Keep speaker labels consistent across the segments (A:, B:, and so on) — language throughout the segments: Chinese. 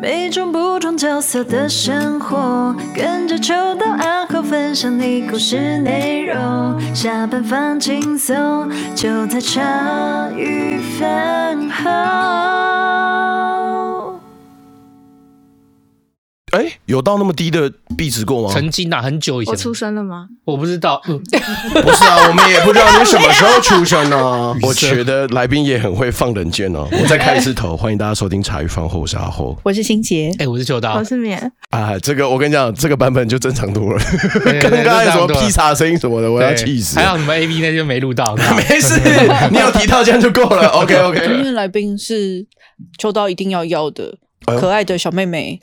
A: 每种不同角色的生活，跟着秋到暗号分享你故事内容。下班放轻松，就在茶余饭后。
B: 哎，有到那么低的币值过吗？
C: 曾经啊，很久以前。
D: 我出生了吗？
C: 我不知道。嗯、
B: 不是啊，我们也不知道你什么时候出生呢、啊。我觉得来宾也很会放冷箭哦。我再开一次头，欢迎大家收听茶余饭后，我是阿后，
D: 我是新杰，
C: 哎，我是秋刀，
D: 我是绵。
B: 啊，这个我跟你讲，这个版本就正常多了。刚刚才什么披萨声音什么的，我要气死。
C: 还好你们 A B 那就没录到，
B: 没事，你有提到这样就够了。OK OK。
D: 今天来宾是秋刀一定要要的可爱的小妹妹。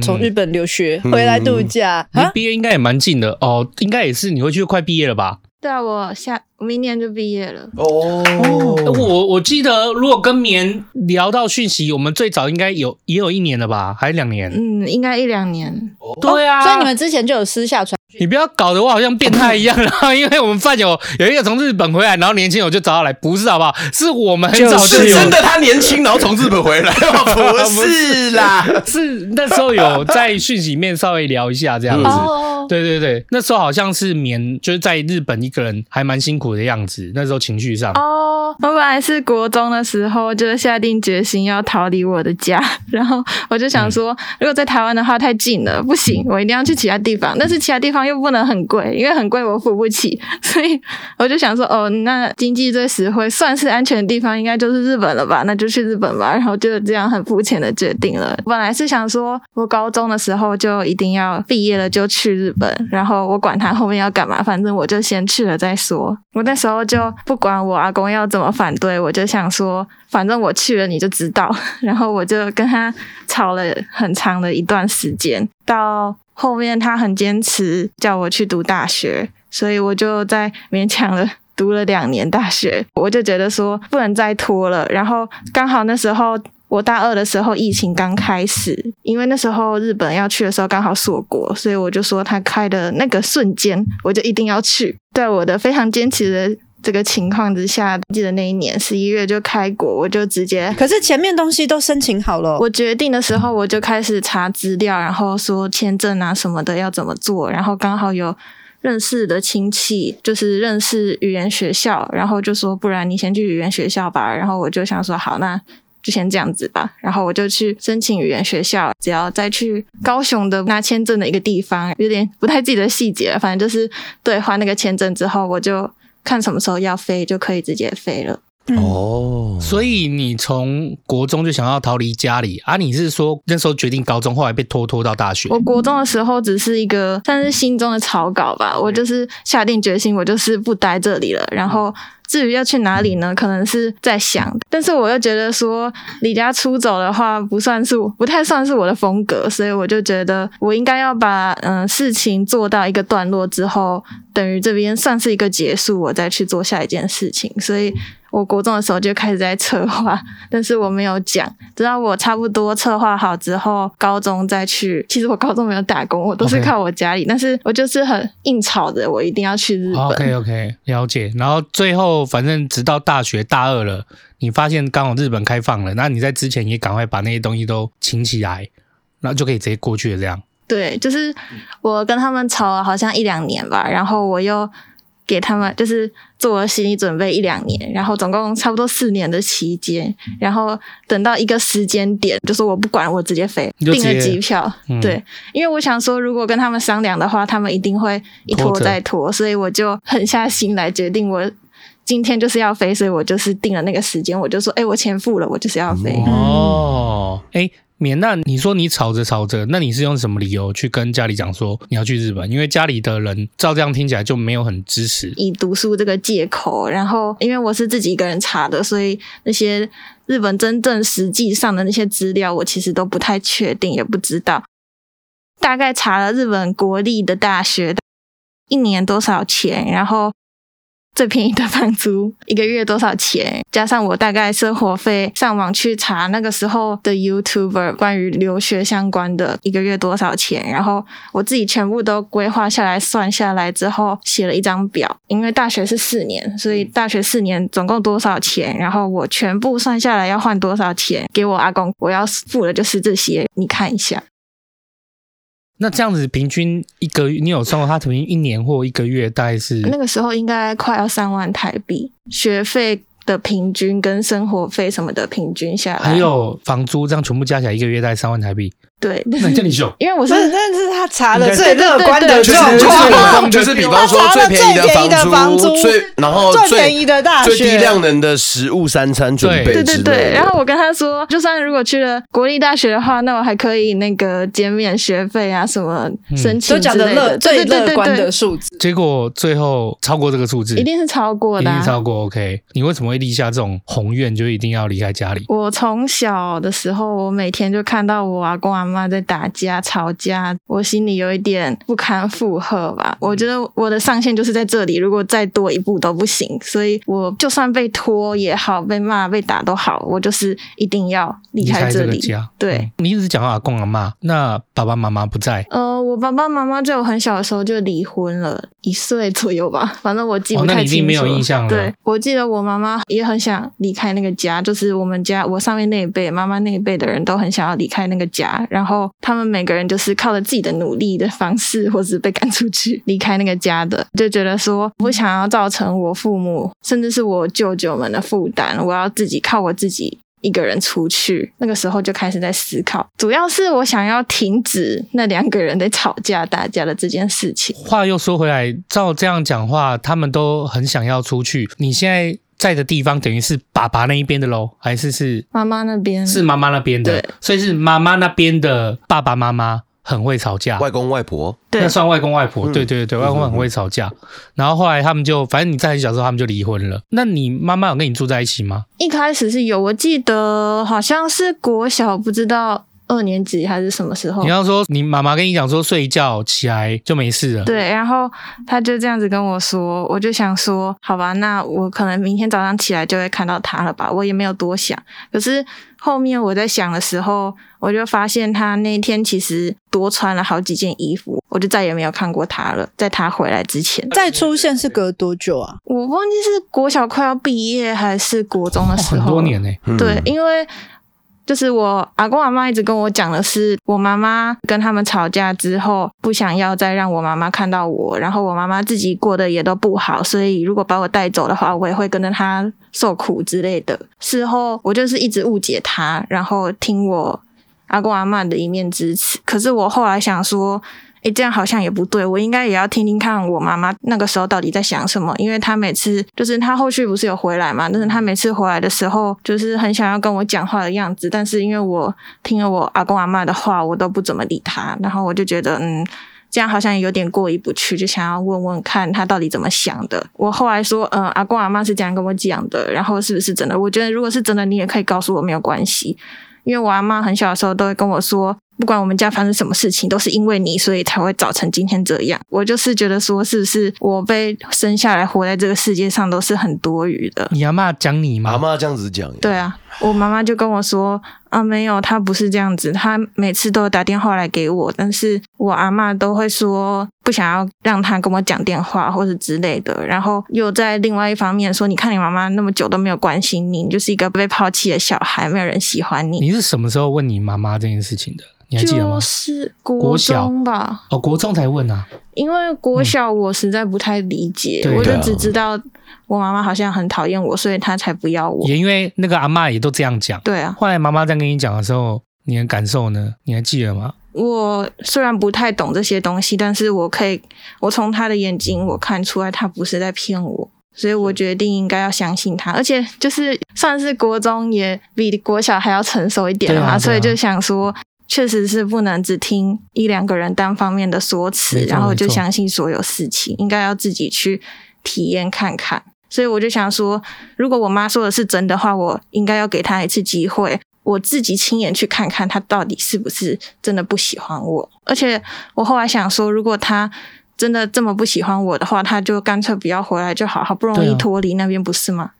D: 从日本留学回来度假，
C: 离毕业应该也蛮近的。哦，应该也是你会去快毕业了吧？
D: 对啊，我下明年就毕业了。
B: 哦，
C: 我我记得如果跟棉聊到讯息，我们最早应该有也有一年了吧，还是两年？
D: 嗯，应该一两年。
C: 对啊，
D: 所以你们之前就有私下传。
C: 你不要搞得我好像变态一样，然后因为我们饭友有一个从日本回来，然后年轻我就找他来，不是好不好？是我们很早
B: 就是真的，他年轻然后从日本回来，不是啦，
C: 是那时候有在讯息面稍微聊一下这样子。嗯、对对对，那时候好像是免就是在日本一个人还蛮辛苦的样子，那时候情绪上。
D: 哦，我本来是国中的时候就下定决心要逃离我的家，然后我就想说，如果在台湾的话太近了，不行，我一定要去其他地方，但是其他地方。又不能很贵，因为很贵我付不起，所以我就想说，哦，那经济最实惠、算是安全的地方，应该就是日本了吧？那就去日本吧。然后就这样很肤浅的决定了。本来是想说，我高中的时候就一定要毕业了就去日本，然后我管他后面要干嘛，反正我就先去了再说。我那时候就不管我阿公要怎么反对，我就想说，反正我去了你就知道。然后我就跟他吵了很长的一段时间，到。后面他很坚持叫我去读大学，所以我就在勉强了读了两年大学。我就觉得说不能再拖了。然后刚好那时候我大二的时候疫情刚开始，因为那时候日本要去的时候刚好锁国，所以我就说他开的那个瞬间我就一定要去。在我的非常坚持的。这个情况之下，记得那一年十一月就开国，我就直接。
E: 可是前面东西都申请好了，
D: 我决定的时候我就开始查资料，然后说签证啊什么的要怎么做，然后刚好有认识的亲戚，就是认识语言学校，然后就说不然你先去语言学校吧，然后我就想说好，那就先这样子吧，然后我就去申请语言学校，只要再去高雄的拿签证的一个地方，有点不太记得细节了，反正就是兑换那个签证之后，我就。看什么时候要飞，就可以直接飞了。
C: 哦，所以你从国中就想要逃离家里啊？你是说那时候决定高中，后来被拖拖到大学？
D: 我国中的时候只是一个算是心中的草稿吧，我就是下定决心，我就是不待这里了，然后。至于要去哪里呢？可能是在想，但是我又觉得说离家出走的话，不算是不太算是我的风格，所以我就觉得我应该要把嗯事情做到一个段落之后，等于这边算是一个结束，我再去做下一件事情，所以。我国中的时候就开始在策划，但是我没有讲，直到我差不多策划好之后，高中再去。其实我高中没有打工，我都是靠我家里.但是我就是很硬吵着，我一定要去日本。
C: OK OK，了解。然后最后反正直到大学大二了，你发现刚好日本开放了，那你在之前也赶快把那些东西都请起来，然后就可以直接过去了。这样。
D: 对，就是我跟他们吵了好像一两年吧，然后我又。给他们就是做了心理准备一两年，然后总共差不多四年的期间，然后等到一个时间点，就是我不管，我直接飞，订了机票。嗯、对，因为我想说，如果跟他们商量的话，他们一定会一拖再拖，拖所以我就狠下心来决定，我今天就是要飞，所以我就是定了那个时间，我就说，哎，我钱付了，我就是要飞。
C: 哦，哎。免，那你说你吵着吵着，那你是用什么理由去跟家里讲说你要去日本？因为家里的人照这样听起来就没有很支持。
D: 以读书这个借口，然后因为我是自己一个人查的，所以那些日本真正实际上的那些资料，我其实都不太确定，也不知道。大概查了日本国立的大学一年多少钱，然后最便宜的房租一个月多少钱，加上我大概生活费，上网去查那个时候的 YouTuber 关于留学相关的，一个月多少钱，然后我自己全部都规划下来，算下来之后写了一张表，因为大学是四年，所以大学四年总共多少钱，然后我全部算下来要换多少钱给我阿公，我要付的就是这些，你看一下。
C: 那这样子平均一个月，你有算过他平均一年或一个月大概是？
D: 那个时候应该快要三万台币，学费的平均跟生活费什么的平均下来，
C: 还有房租，这样全部加起来一个月大概三万台币。
D: 对，
C: 那你这里说，
D: 因为我是，
E: 但是他查的最乐观的状况，
B: 就是比方说最便宜的房租，最然后最便宜的大学，最低量能的食物三餐准备，
D: 对对对。然后我跟他说，就算如果去了国立大学的话，那我还可以那个减免学费啊，什么申请之类的，
E: 乐最乐观的数字。
C: 结果最后超过这个数字，
D: 一定是超过的，
C: 一定超过。OK，你为什么会立下这种宏愿，就一定要离开家里？
D: 我从小的时候，我每天就看到我阿公阿嬷在打架。吵架，我心里有一点不堪负荷吧。我觉得我的上限就是在这里，如果再多一步都不行。所以我就算被拖也好，被骂、被打都好，我就是一定要离
C: 开这里。
D: 对、
C: 嗯，你一直讲到阿公阿妈，那爸爸妈妈不在。
D: 呃，我爸爸妈妈在我很小的时候就离婚了，一岁左右吧。反正我记不太清楚。哦，那你已经没有印象了。对，我记得我妈妈也很想离开那个家，就是我们家我上面那一辈、妈妈那一辈的人都很想要离开那个家，然后然后他们每。个人就是靠着自己的努力的方式，或是被赶出去离开那个家的，就觉得说不想要造成我父母，甚至是我舅舅们的负担，我要自己靠我自己一个人出去。那个时候就开始在思考，主要是我想要停止那两个人在吵架打架的这件事情。
C: 话又说回来，照这样讲话，他们都很想要出去。你现在在的地方等于是爸爸那一边的喽，还是是妈妈那边？是妈妈那边的，所以是妈妈那边的爸爸妈妈很会吵架，
B: 外公外婆，
C: 那算外公外婆，对对对，外公很会吵架。然后后来他们就，反正你在很小时候，他们就离婚了。那你妈妈有跟你住在一起吗？
D: 一开始是有，我记得好像是国小，不知道。二年级还是什么时候？
C: 你要说你妈妈跟你讲说睡一觉起来就没事了。
D: 对，然后他就这样子跟我说，我就想说，好吧，那我可能明天早上起来就会看到他了吧。我也没有多想。可是后面我在想的时候，我就发现他那天其实多穿了好几件衣服，我就再也没有看过他了。在他回来之前，
E: 再出现是隔多久啊？
D: 我忘记是国小快要毕业还是国中的时候。
C: 哦，很多年呢。
D: 对，因为。就是我阿公阿妈一直跟我讲的是，我妈妈跟他们吵架之后，不想要再让我妈妈看到我，然后我妈妈自己过得也都不好，所以如果把我带走的话，我也会跟着他受苦之类的。事后我就是一直误解他，然后听我阿公阿妈的一面之词。可是我后来想说。诶，这样好像也不对，我应该也要听听看我妈妈那个时候到底在想什么，因为她每次就是她后续不是有回来嘛，但是她每次回来的时候就是很想要跟我讲话的样子，但是因为我听了我阿公阿嬷的话，我都不怎么理她，然后我就觉得嗯，这样好像也有点过意不去，就想要问问看她到底怎么想的。我后来说，嗯，阿公阿嬷是这样跟我讲的，然后是不是真的？我觉得如果是真的，你也可以告诉我，没有关系，因为我阿嬷很小的时候都会跟我说。不管我们家发生什么事情，都是因为你，所以才会造成今天这样。我就是觉得说，是不是我被生下来活在这个世界上都是很多余的？
C: 你阿妈讲你吗？
B: 阿嬷这样子讲。
D: 对啊，我妈妈就跟我说啊，没有，她不是这样子，她每次都打电话来给我，但是我阿妈都会说不想要让她跟我讲电话或者之类的，然后又在另外一方面说，你看你妈妈那么久都没有关心你，你就是一个被抛弃的小孩，没有人喜欢你。
C: 你是什么时候问你妈妈这件事情的？你还记得吗？
D: 就是国中吧。
C: 哦，国中才问啊。
D: 因为国小我实在不太理解，嗯、我就只知道我妈妈好像很讨厌我，所以她才不要我。
C: 也因为那个阿嬷也都这样讲。
D: 对啊。
C: 后来妈妈在跟你讲的时候，你的感受呢？你还记得吗？
D: 我虽然不太懂这些东西，但是我可以，我从她的眼睛我看出来，她不是在骗我，所以我决定应该要相信她。而且就是算是国中也比国小还要成熟一点了嘛，啊啊、所以就想说。确实是不能只听一两个人单方面的说辞，然后就相信所有事情，应该要自己去体验看看。所以我就想说，如果我妈说的是真的话，我应该要给她一次机会，我自己亲眼去看看她到底是不是真的不喜欢我。而且我后来想说，如果她真的这么不喜欢我的话，她就干脆不要回来就好，好不容易脱离那边，不是吗？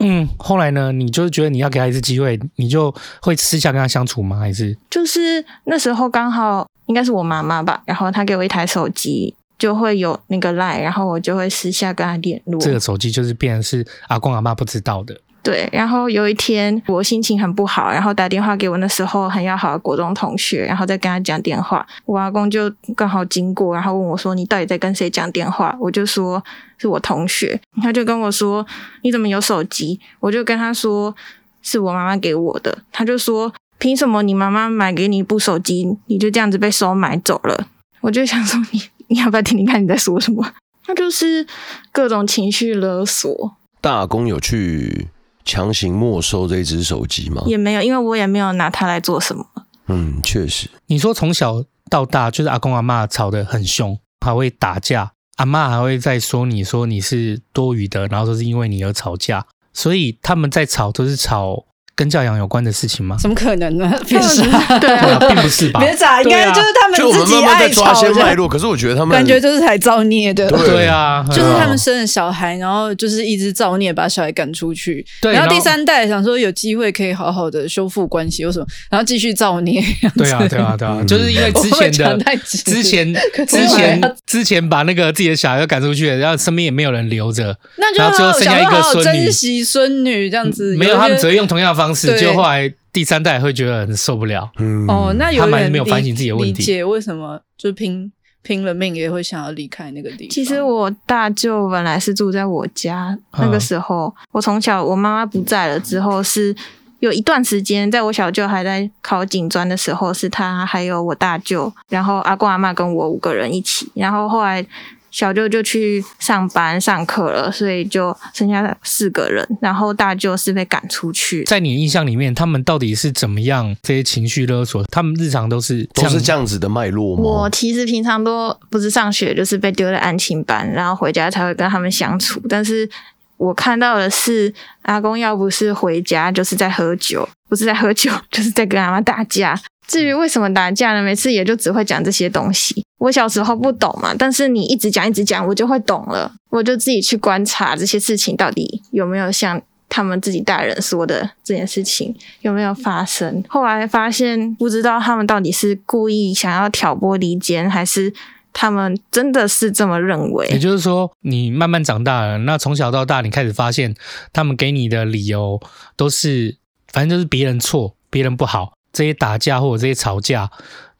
C: 嗯，后来呢？你就是觉得你要给他一次机会，你就会私下跟他相处吗？还是
D: 就是那时候刚好应该是我妈妈吧，然后她给我一台手机，就会有那个 Line，然后我就会私下跟他联络。
C: 这个手机就是变成是阿公阿妈不知道的。
D: 对，然后有一天我心情很不好，然后打电话给我那时候很要好的国中同学，然后再跟他讲电话。我阿公就刚好经过，然后问我说：“你到底在跟谁讲电话？”我就说是我同学，他就跟我说：“你怎么有手机？”我就跟他说是我妈妈给我的，他就说：“凭什么你妈妈买给你一部手机，你就这样子被收买走了？”我就想说你你要不要听听看你在说什么？他就是各种情绪勒索。
B: 大公有去。强行没收这只手机吗？
D: 也没有，因为我也没有拿它来做什么。
B: 嗯，确实。
C: 你说从小到大，就是阿公阿妈吵得很凶，还会打架，阿妈还会再说你说你是多余的，然后说是因为你而吵架，所以他们在吵都是吵。跟教养有关的事情吗？
F: 怎么可能呢？别傻，
C: 对啊，并不是吧？
F: 别傻，应该就是他们自己爱吵
B: 些脉络。可是我觉得他们
F: 感觉就是才造孽的。
C: 对啊，
F: 就是他们生了小孩，然后就是一直造孽，把小孩赶出去。
C: 对，
F: 然后第三代想说有机会可以好好的修复关系，有什么？然后继续造孽。
C: 对啊，对啊，对啊，就是因为之前的之前之前之前把那个自己的小孩赶出去，然后身边也没有人留着，
F: 那就好好剩下一个孙女，珍惜孙女这样子。
C: 没有，他们只会用同样的方式，就后来。第三代会觉得很受不了，
F: 嗯，哦，那有人
C: 没有反省自己的问题，理
F: 解为什么就拼拼了命也会想要离开那个地方。
D: 其实我大舅本来是住在我家，那个时候、嗯、我从小我妈妈不在了之后，是有一段时间，在我小舅还在考警专的时候，是他还有我大舅，然后阿公阿妈跟我五个人一起，然后后来。小舅就去上班上课了，所以就剩下四个人。然后大舅是被赶出去。
C: 在你印象里面，他们到底是怎么样？这些情绪勒索，他们日常都是
B: 都是这样子的脉络吗？
D: 我其实平常都不是上学，就是被丢在安亲班，然后回家才会跟他们相处。但是我看到的是，阿公要不是回家，就是在喝酒；不是在喝酒，就是在跟阿妈打架。至于为什么打架呢？每次也就只会讲这些东西。我小时候不懂嘛，但是你一直讲一直讲，我就会懂了。我就自己去观察这些事情到底有没有像他们自己大人说的这件事情有没有发生。后来发现，不知道他们到底是故意想要挑拨离间，还是他们真的是这么认为。
C: 也就是说，你慢慢长大了，那从小到大，你开始发现他们给你的理由都是，反正就是别人错，别人不好。这些打架或者这些吵架，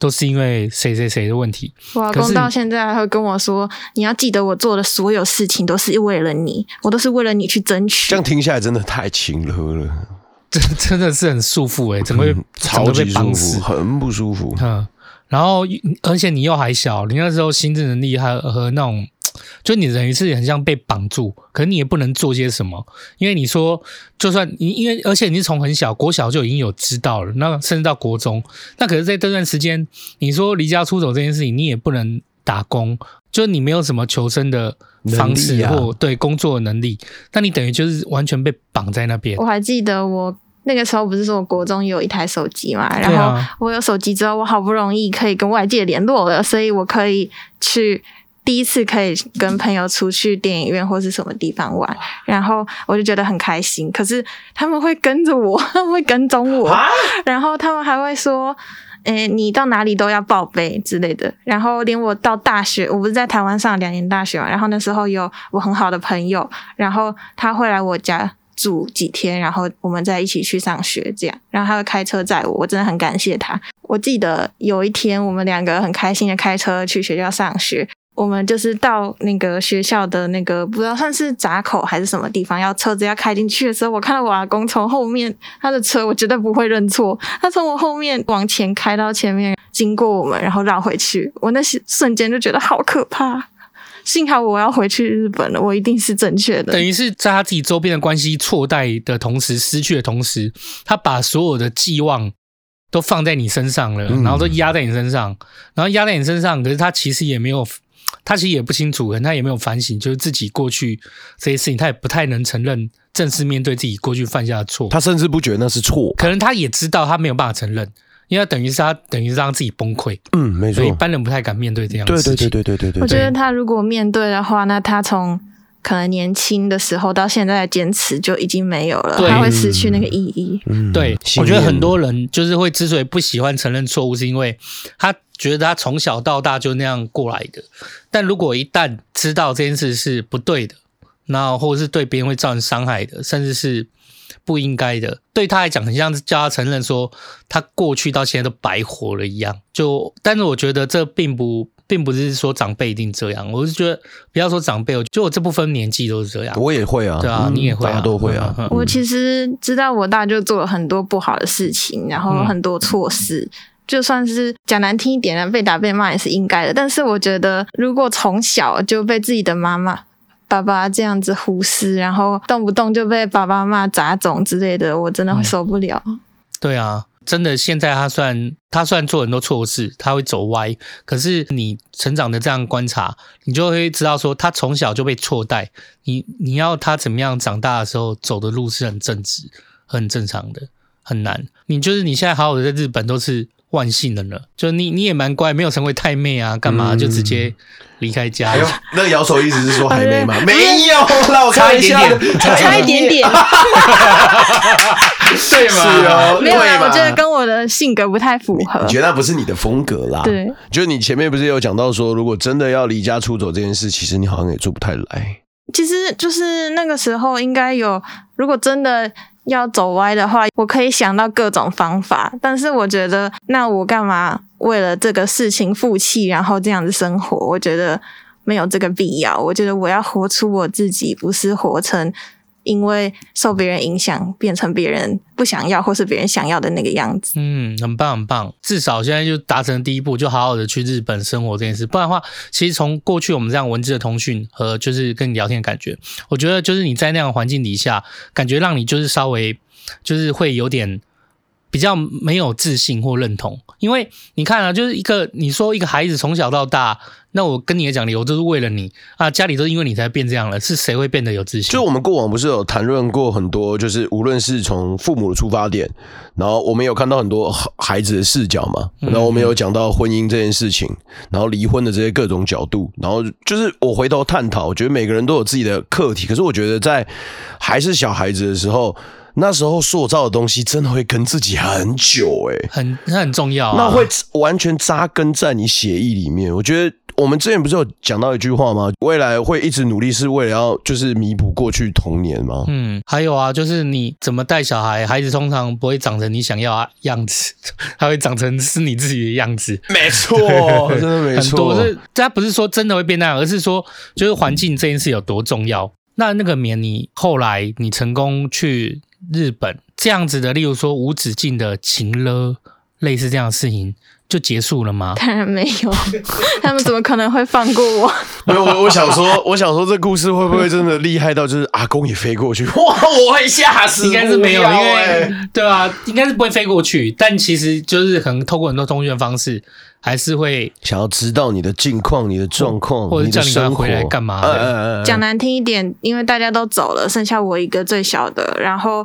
C: 都是因为谁谁谁的问题。
D: 我老公到现在还会跟我说：“你要记得，我做的所有事情都是为了你，我都是为了你去争取。”
B: 这样听下来真的太情勒了，
C: 这 真的是很束缚哎，怎么会
B: 超级束缚，很不舒服。
C: 嗯，然后而且你又还小，你那时候心智能力还和那种。就你等于是很像被绑住，可是你也不能做些什么，因为你说，就算你因为，而且你是从很小国小就已经有知道了，那甚至到国中，那可是在这段时间，你说离家出走这件事情，你也不能打工，就你没有什么求生的方式或对工作的能力，那你等于就是完全被绑在那边。
D: 我还记得我那个时候不是说我国中有一台手机嘛，然后我有手机之后，我好不容易可以跟外界联络了，所以我可以去。第一次可以跟朋友出去电影院或是什么地方玩，然后我就觉得很开心。可是他们会跟着我，他们会跟踪我，然后他们还会说：“诶，你到哪里都要报备之类的。”然后连我到大学，我不是在台湾上两年大学嘛，然后那时候有我很好的朋友，然后他会来我家住几天，然后我们再一起去上学，这样，然后他会开车载我，我真的很感谢他。我记得有一天，我们两个很开心的开车去学校上学。我们就是到那个学校的那个不知道算是闸口还是什么地方，要车子要开进去的时候，我看到我阿公从后面他的车，我绝对不会认错。他从我后面往前开到前面，经过我们，然后绕回去。我那些瞬间就觉得好可怕。幸好我要回去日本了，我一定是正确的。
C: 等于是在他自己周边的关系错待的同时，失去的同时，他把所有的寄望都放在你身上了，然后都压在你身上，然后压在你身上，可是他其实也没有。他其实也不清楚，可能他也没有反省，就是自己过去这些事情，他也不太能承认，正式面对自己过去犯下的错。
B: 他甚至不觉得那是错，
C: 可能他也知道他没有办法承认，因为等于是他等于是让自己崩溃。
B: 嗯，没错，
C: 一般人不太敢面对这样的事情。
B: 对对对对对对。
D: 我觉得他如果面对的话，那他从可能年轻的时候到现在的坚持就已经没有了，他会失去那个意义。
C: 嗯，对，我觉得很多人就是会之所以不喜欢承认错误，是因为他觉得他从小到大就那样过来的。但如果一旦知道这件事是不对的，那或者是对别人会造成伤害的，甚至是不应该的，对他来讲，很像是叫他承认说他过去到现在都白活了一样。就，但是我觉得这并不。并不是说长辈一定这样，我是觉得不要说长辈，就我这部分年纪都是这样。
B: 我也会啊，
C: 对啊，你也会啊，
B: 大家都会啊。
D: 我其实知道我大舅做了很多不好的事情，然后很多错事，嗯、就算是讲难听一点，被打被骂也是应该的。但是我觉得，如果从小就被自己的妈妈、爸爸这样子忽视，然后动不动就被爸爸妈妈砸肿之类的，我真的会受不了。
C: 嗯、对啊。真的，现在他算他算做很多错事，他会走歪。可是你成长的这样观察，你就会知道说，他从小就被错待。你你要他怎么样长大的时候走的路是很正直、很正常的，很难。你就是你现在好好的在日本都是万幸的了，就你你也蛮乖，没有成为太妹啊，干嘛、嗯、就直接离开家。
B: 哎、那个摇手意思是说还没吗？没有，那我
C: 差一点点，
D: 差一点点。
B: 对吗？是哦，
D: 没有啊，我觉得跟我的性格不太符合。
B: 你觉得那不是你的风格啦？
D: 对，
B: 就是你前面不是有讲到说，如果真的要离家出走这件事，其实你好像也做不太来。
D: 其实就是那个时候应该有，如果真的要走歪的话，我可以想到各种方法。但是我觉得，那我干嘛为了这个事情负气，然后这样子生活？我觉得没有这个必要。我觉得我要活出我自己，不是活成。因为受别人影响，变成别人不想要或是别人想要的那个样子。
C: 嗯，很棒很棒，至少现在就达成第一步，就好好的去日本生活这件事。不然的话，其实从过去我们这样文字的通讯和就是跟你聊天的感觉，我觉得就是你在那样环境底下，感觉让你就是稍微就是会有点。比较没有自信或认同，因为你看啊，就是一个你说一个孩子从小到大，那我跟你也讲理由就是为了你啊，家里都因为你才变这样了，是谁会变得有自信？
B: 就我们过往不是有谈论过很多，就是无论是从父母的出发点，然后我们有看到很多孩子的视角嘛，然后我们有讲到婚姻这件事情，然后离婚的这些各种角度，然后就是我回头探讨，我觉得每个人都有自己的课题，可是我觉得在还是小孩子的时候。那时候塑造的东西真的会跟自己很久哎、欸，
C: 很那很重要、啊，
B: 那会完全扎根在你血液里面。我觉得我们之前不是有讲到一句话吗？未来会一直努力是为了要就是弥补过去童年吗？
C: 嗯，还有啊，就是你怎么带小孩，孩子通常不会长成你想要的样子，他会长成是你自己的样子。
B: 没错，真的没错。很多
C: 是，他不是说真的会变那样，而是说就是环境这件事有多重要。那那个棉，你后来你成功去。日本。这样子的，例如说无止境的情勒，类似这样的事情就结束了吗？
D: 当然没有，他们怎么可能会放过我？
B: 没有，我我想说，我想说，这故事会不会真的厉害到就是阿公也飞过去？哇，我会吓死！
C: 应该是没有，因为对啊，应该是不会飞过去。但其实就是可能透过很多通讯方式，还是会
B: 想要知道你的近况、你的状况，
C: 或者叫你赶快回来干嘛的？
D: 讲难听一点，因为大家都走了，剩下我一个最小的，然后。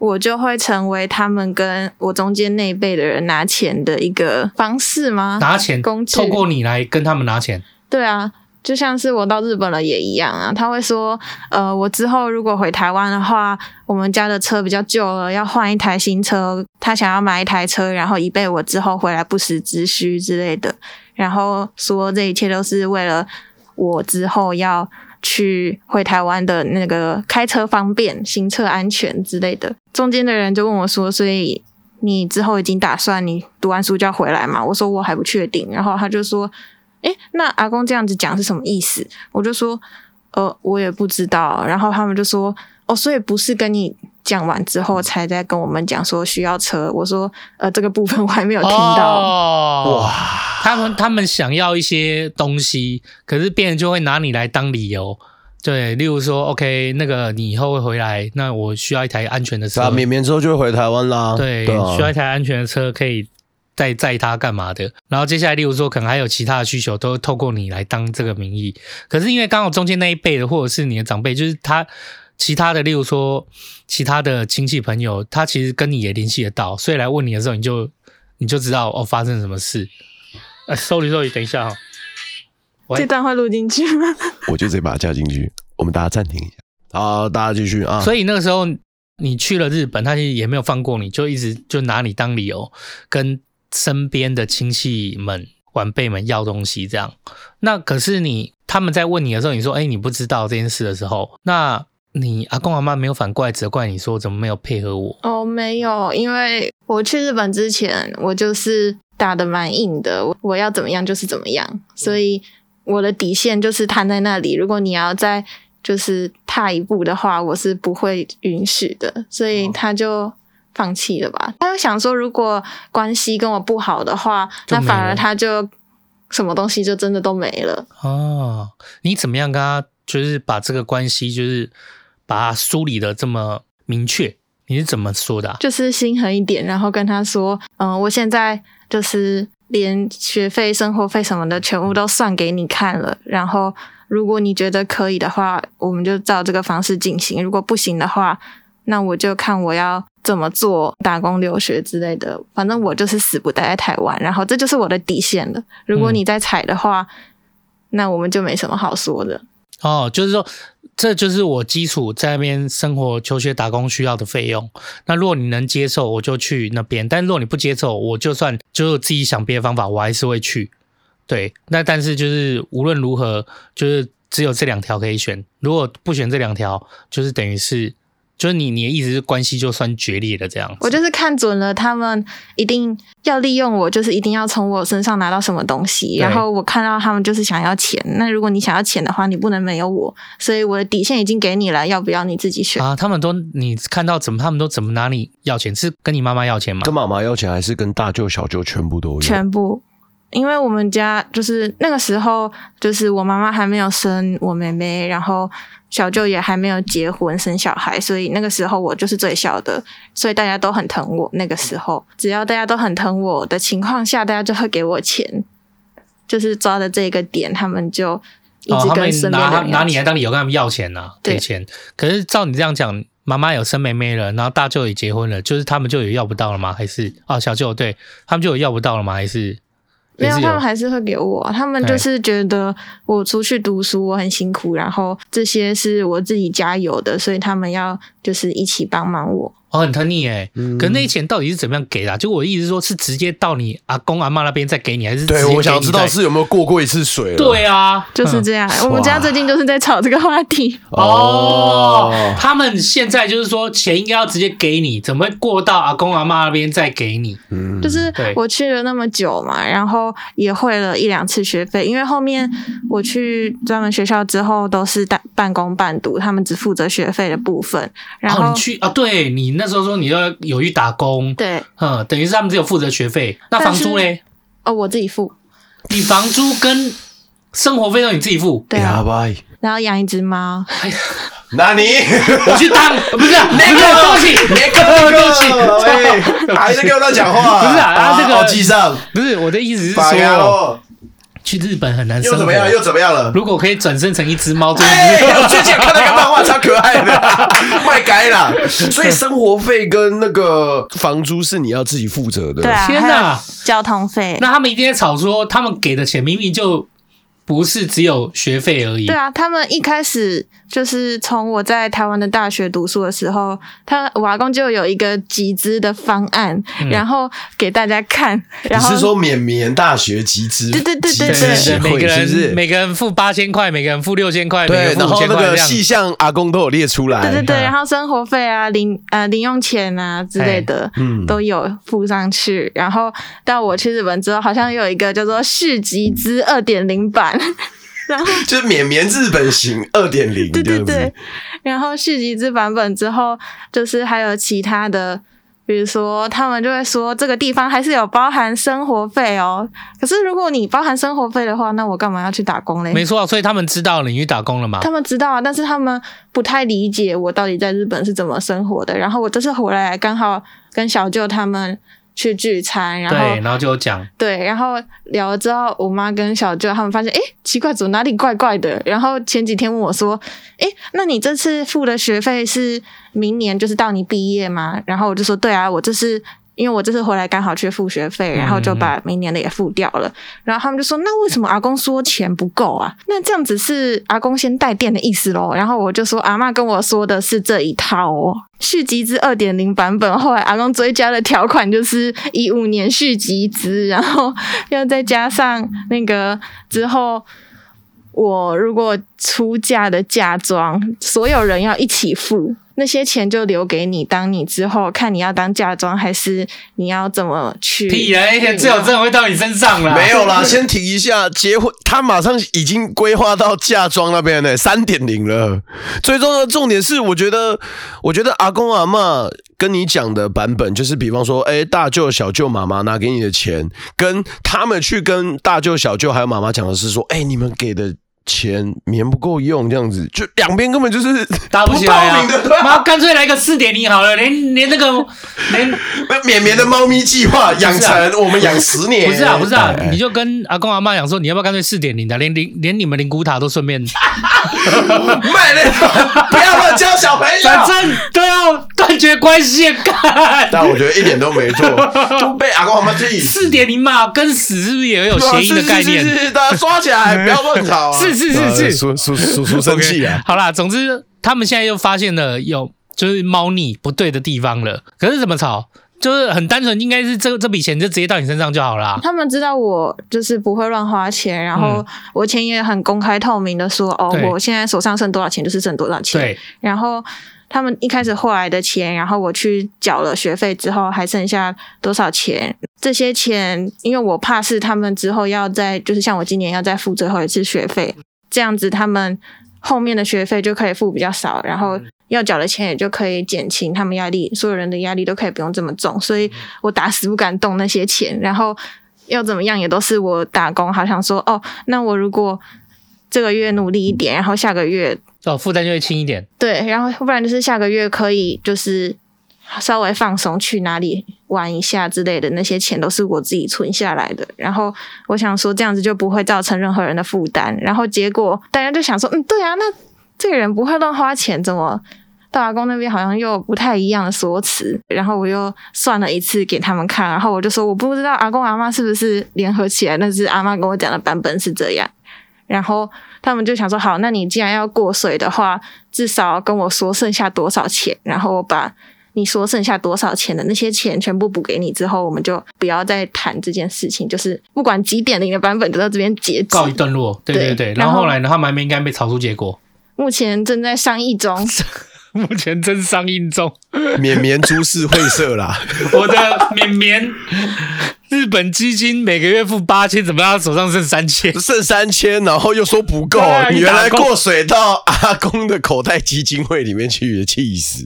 D: 我就会成为他们跟我中间那一辈的人拿钱的一个方式吗？
C: 拿钱工具，透过你来跟他们拿钱。
D: 对啊，就像是我到日本了也一样啊。他会说，呃，我之后如果回台湾的话，我们家的车比较旧了，要换一台新车。他想要买一台车，然后以备我之后回来不时之需之类的。然后说这一切都是为了我之后要。去回台湾的那个开车方便、行车安全之类的，中间的人就问我说：“所以你之后已经打算你读完书就要回来嘛？”我说：“我还不确定。”然后他就说：“诶，那阿公这样子讲是什么意思？”我就说：“呃，我也不知道。”然后他们就说：“哦，所以不是跟你。”讲完之后，才在跟我们讲说需要车。我说，呃，这个部分我还没有听到。
C: 哦、哇，他们他们想要一些东西，可是别人就会拿你来当理由。对，例如说，OK，那个你以后会回来，那我需要一台安全的车。
B: 绵绵之后就会回台湾啦。
C: 对，对啊、需要一台安全的车，可以再载他干嘛的。然后接下来，例如说，可能还有其他的需求，都透过你来当这个名义。可是因为刚好中间那一辈的，或者是你的长辈，就是他。其他的，例如说，其他的亲戚朋友，他其实跟你也联系得到，所以来问你的时候，你就你就知道哦发生什么事。呃，sorry sorry，等一下哈、
D: 哦，这段会录进去吗？
B: 我就直接把它加进去。我们大家暂停一下，好，大家继续啊。
C: 所以那个时候你去了日本，他其实也没有放过你，就一直就拿你当理由，跟身边的亲戚们、晚辈们要东西这样。那可是你他们在问你的时候，你说哎你不知道这件事的时候，那你阿公阿妈没有反过来责怪你说怎么没有配合我？
D: 哦，没有，因为我去日本之前，我就是。打得蛮硬的，我我要怎么样就是怎么样，所以我的底线就是摊在那里。如果你要再就是踏一步的话，我是不会允许的，所以他就放弃了吧。他就想说，如果关系跟我不好的话，那反而他就什么东西就真的都没了。
C: 哦，你怎么样跟他就是把这个关系就是把它梳理的这么明确？你是怎么说的啊？
D: 就是心狠一点，然后跟他说，嗯，我现在。就是连学费、生活费什么的全部都算给你看了，然后如果你觉得可以的话，我们就照这个方式进行；如果不行的话，那我就看我要怎么做，打工、留学之类的。反正我就是死不待在台湾，然后这就是我的底线了。如果你再踩的话，嗯，那我们就没什么好说的。
C: 哦，就是说。这就是我基础在那边生活、求学、打工需要的费用。那如果你能接受，我就去那边；但如果你不接受，我就算就自己想别的方法，我还是会去。对，那但是就是无论如何，就是只有这两条可以选。如果不选这两条，就是等于是。就是你，你的意思是关系就算决裂了这样。
D: 我就是看准了，他们一定要利用我，就是一定要从我身上拿到什么东西。然后我看到他们就是想要钱。那如果你想要钱的话，你不能没有我。所以我的底线已经给你了，要不要你自己选？
C: 啊，他们都你看到怎么，他们都怎么拿你要钱？是跟你妈妈要钱吗？
B: 跟妈妈要钱，还是跟大舅、小舅全部都有？
D: 全部。因为我们家就是那个时候，就是我妈妈还没有生我妹妹，然后小舅也还没有结婚生小孩，所以那个时候我就是最小的，所以大家都很疼我。那个时候，只要大家都很疼我的情况下，大家就会给我钱，就是抓的这个点，他们就一直跟身边、哦、他们拿拿你来当理由跟他们要钱呢、啊，给钱。可是照你这样讲，妈妈有生妹妹了，然后大舅也结婚了，就是他们就有要不到了吗？还是啊、哦，小舅对他们就有要不到了吗？还是？没有，他们还是会给我。他们就是觉得我出去读书，我很辛苦，然后这些是我自己加油的，所以他们要就是一起帮忙我。
C: 哦，很疼你哎、嗯，可是那些钱到底是怎么样给的、啊？就我的意思是说，是直接到你阿公阿妈那边再给你，还是？
B: 对，我想知道是有没有过过一次水？
C: 对啊，
D: 就是这样。我们家最近就是在吵这个话题。
C: 哦，哦，他们现在就是说钱应该要直接给你，怎么会过到阿公阿妈那边再给你？
D: 嗯，就是我去了那么久嘛，然后也汇了一两次学费，因为后面我去专门学校之后都是半半工半读，他们只负责学费的部分。然后、哦、你去啊？对你。那时候说你要有去打工，对，
C: 嗯，等于是他们只有负责学费，那房租嘞？
D: 哦，我自己付。
C: 你房租跟生活费都你自己付？
D: 对啊。然后养一只猫。
B: 那你
C: 我去当 不是那个东西，那个东西，
B: 还是给我乱讲话？
C: 不是啊，啊这个
B: 记上。
C: 不是我的意思是说。去日本很难生活，
B: 又怎么样？又怎么样了？
C: 如果可以转生成一只猫，最
B: 近看那个漫画超可爱的，卖该啦。所以生活费跟那个房租是你要自己负责的。
D: 对啊，天哪，交通费。
C: 那他们一定在吵说，他们给的钱明明就。不是只有学费而已。
D: 对啊，他们一开始就是从我在台湾的大学读书的时候，他我阿公就有一个集资的方案，嗯，然后给大家看。然后
B: 你是说缅甸大学集资？
D: 对对对对对，
C: 对，每个人每个人付八千块，每个人付六千块，
B: 对，然后那个细项阿公都有列出来。
D: 对对对，然后生活费啊、零呃零用钱啊之类的，嗯，都有付上去。然后到我去日本之后，好像有一个叫做市集资二点零版。然后
B: 就是绵绵日本型二点零，
D: 对对对。然后续集之版本之后，就是还有其他的，比如说他们就会说这个地方还是有包含生活费哦。可是如果你包含生活费的话，那我干嘛要去打工嘞？
C: 没错，所以他们知道你去打工了吗？
D: 他们知道啊，但是他们不太理解我到底在日本是怎么生活的。然后我这次回来刚好跟小舅他们。去聚餐，然后
C: 对，然后就讲
D: 对，然后聊了之后，我妈跟小舅他们发现，哎，奇怪，怎么哪里怪怪的？然后前几天问我说，哎，那你这次付的学费是明年就是到你毕业吗？然后我就说，对啊，我这是因为我这次回来刚好去付学费，然后就把明年的也付掉了。然后他们就说：“那为什么阿公说钱不够啊？那这样子是阿公先带电的意思喽？”然后我就说：“阿嬷跟我说的是这一套哦，续集资二点零版本。后来阿公追加的条款就是一五年续集资，然后要再加上那个之后。”我如果出嫁的嫁妆，所有人要一起付，那些钱就留给你，当你之后看你要当嫁妆还是你要怎么去？
C: 屁啊！一天只有这种会到你身上了。
B: 没有啦，先提一下，结婚他马上已经规划到嫁妆那边呢，三点零了。最重要的重点是，我觉得，我觉得阿公阿妈跟你讲的版本，就是比方说，哎、欸，大舅、小舅、妈妈拿给你的钱，跟他们去跟大舅、小舅还有妈妈讲的是说，哎、欸，你们给的。钱棉不够用，这样子就两边根本就是
C: 搭不起来啊！妈，干脆来个四点零好了，连连那个 连
B: 绵绵的猫咪计划养成，我们养十年。
C: 不是啊，不是啊，你就跟阿公阿妈讲说，你要不要干脆四点零的，连零连你们灵骨塔都顺便
B: 卖了，不要乱教小朋友，
C: 反正都要断绝关系。
B: 但我觉得一点都没错，都被阿公阿妈气。
C: 四点零嘛，跟死是不是也有谐音的概念？
B: 是是是，大家刷起来，不要乱吵。
C: 是。是是是，
B: 叔叔叔叔生气啊！
C: 好啦，总之他们现在又发现了有就是猫腻不对的地方了。可是怎么吵？就是很单纯，应该是这这笔钱就直接到你身上就好了。
D: 他们知道我就是不会乱花钱，然后我钱也很公开透明的说，哦，我现在手上剩多少钱就是剩多少钱。对，然后。他们一开始汇来的钱，然后我去缴了学费之后，还剩下多少钱？这些钱，因为我怕是他们之后要再，就是像我今年要再付最后一次学费，这样子他们后面的学费就可以付比较少，然后要缴的钱也就可以减轻他们压力，所有人的压力都可以不用这么重，所以我打死不敢动那些钱，然后要怎么样也都是我打工，好想说哦，那我如果这个月努力一点，然后下个月。
C: 哦，负担就会轻一点。
D: 对，然后不然就是下个月可以就是稍微放松，去哪里玩一下之类的，那些钱都是我自己存下来的。然后我想说这样子就不会造成任何人的负担。然后结果大家就想说，嗯，对啊，那这个人不会乱花钱，怎么到阿公那边好像又不太一样的说辞？然后我又算了一次给他们看，然后我就说我不知道阿公阿妈是不是联合起来，但是阿妈跟我讲的版本是这样。然后他们就想说，好，那你既然要过水的话，至少跟我说剩下多少钱，然后我把你说剩下多少钱的那些钱全部补给你之后，我们就不要再谈这件事情，就是不管几点零的版本都到这边结束，
C: 告一段落。对对对，对然后后来呢，他们还没应该被炒出结果，
D: 目前正在商议中，
C: 目前正商议中，
B: 绵绵株式会社啦，
C: 我的绵绵。日本基金每个月付八千，怎么他手上剩三千？
B: 剩三千，然后又说不够，啊、你原来过水到阿公的口袋基金会里面去，气死！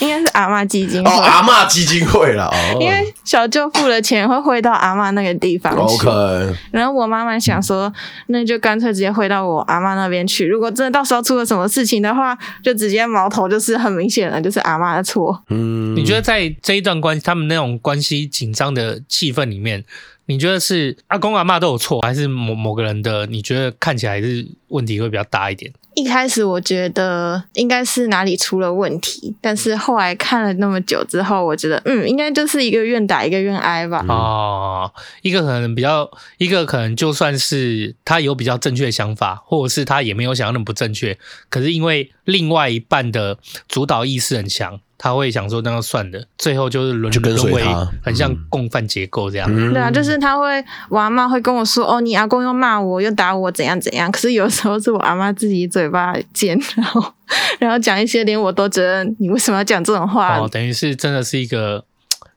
D: 应该是阿嬷基金会
B: 哦，阿嬷基金会了哦。
D: 因为小舅付了钱会汇到阿嬷那个地方去。
B: OK。
D: 然后我妈妈想说，那就干脆直接汇到我阿嬷那边去。如果真的到时候出了什么事情的话，就直接矛头就是很明显了，就是阿嬷的错。
C: 嗯，你觉得在这一段关系，他们那种关系紧张的气氛里面，你觉得是阿公阿嬷都有错，还是某某个人的？你觉得看起来是问题会比较大一点？
D: 一开始我觉得应该是哪里出了问题，但是后来看了那么久之后，我觉得嗯，应该就是一个愿打一个愿挨吧。
C: 哦，一个可能比较，一个可能就算是他有比较正确的想法，或者是他也没有想要那么不正确，可是因为另外一半的主导意识很强。他会想说，那个算的，最后就是沦沦为很像共犯结构这样。
D: 嗯、对啊，就是他会，我阿妈会跟我说，哦，你阿公又骂我，又打我，怎样怎样。可是有时候是我阿妈自己嘴巴尖，然后然后讲一些连我都觉得你为什么要讲这种话？
C: 哦，等于是真的是一个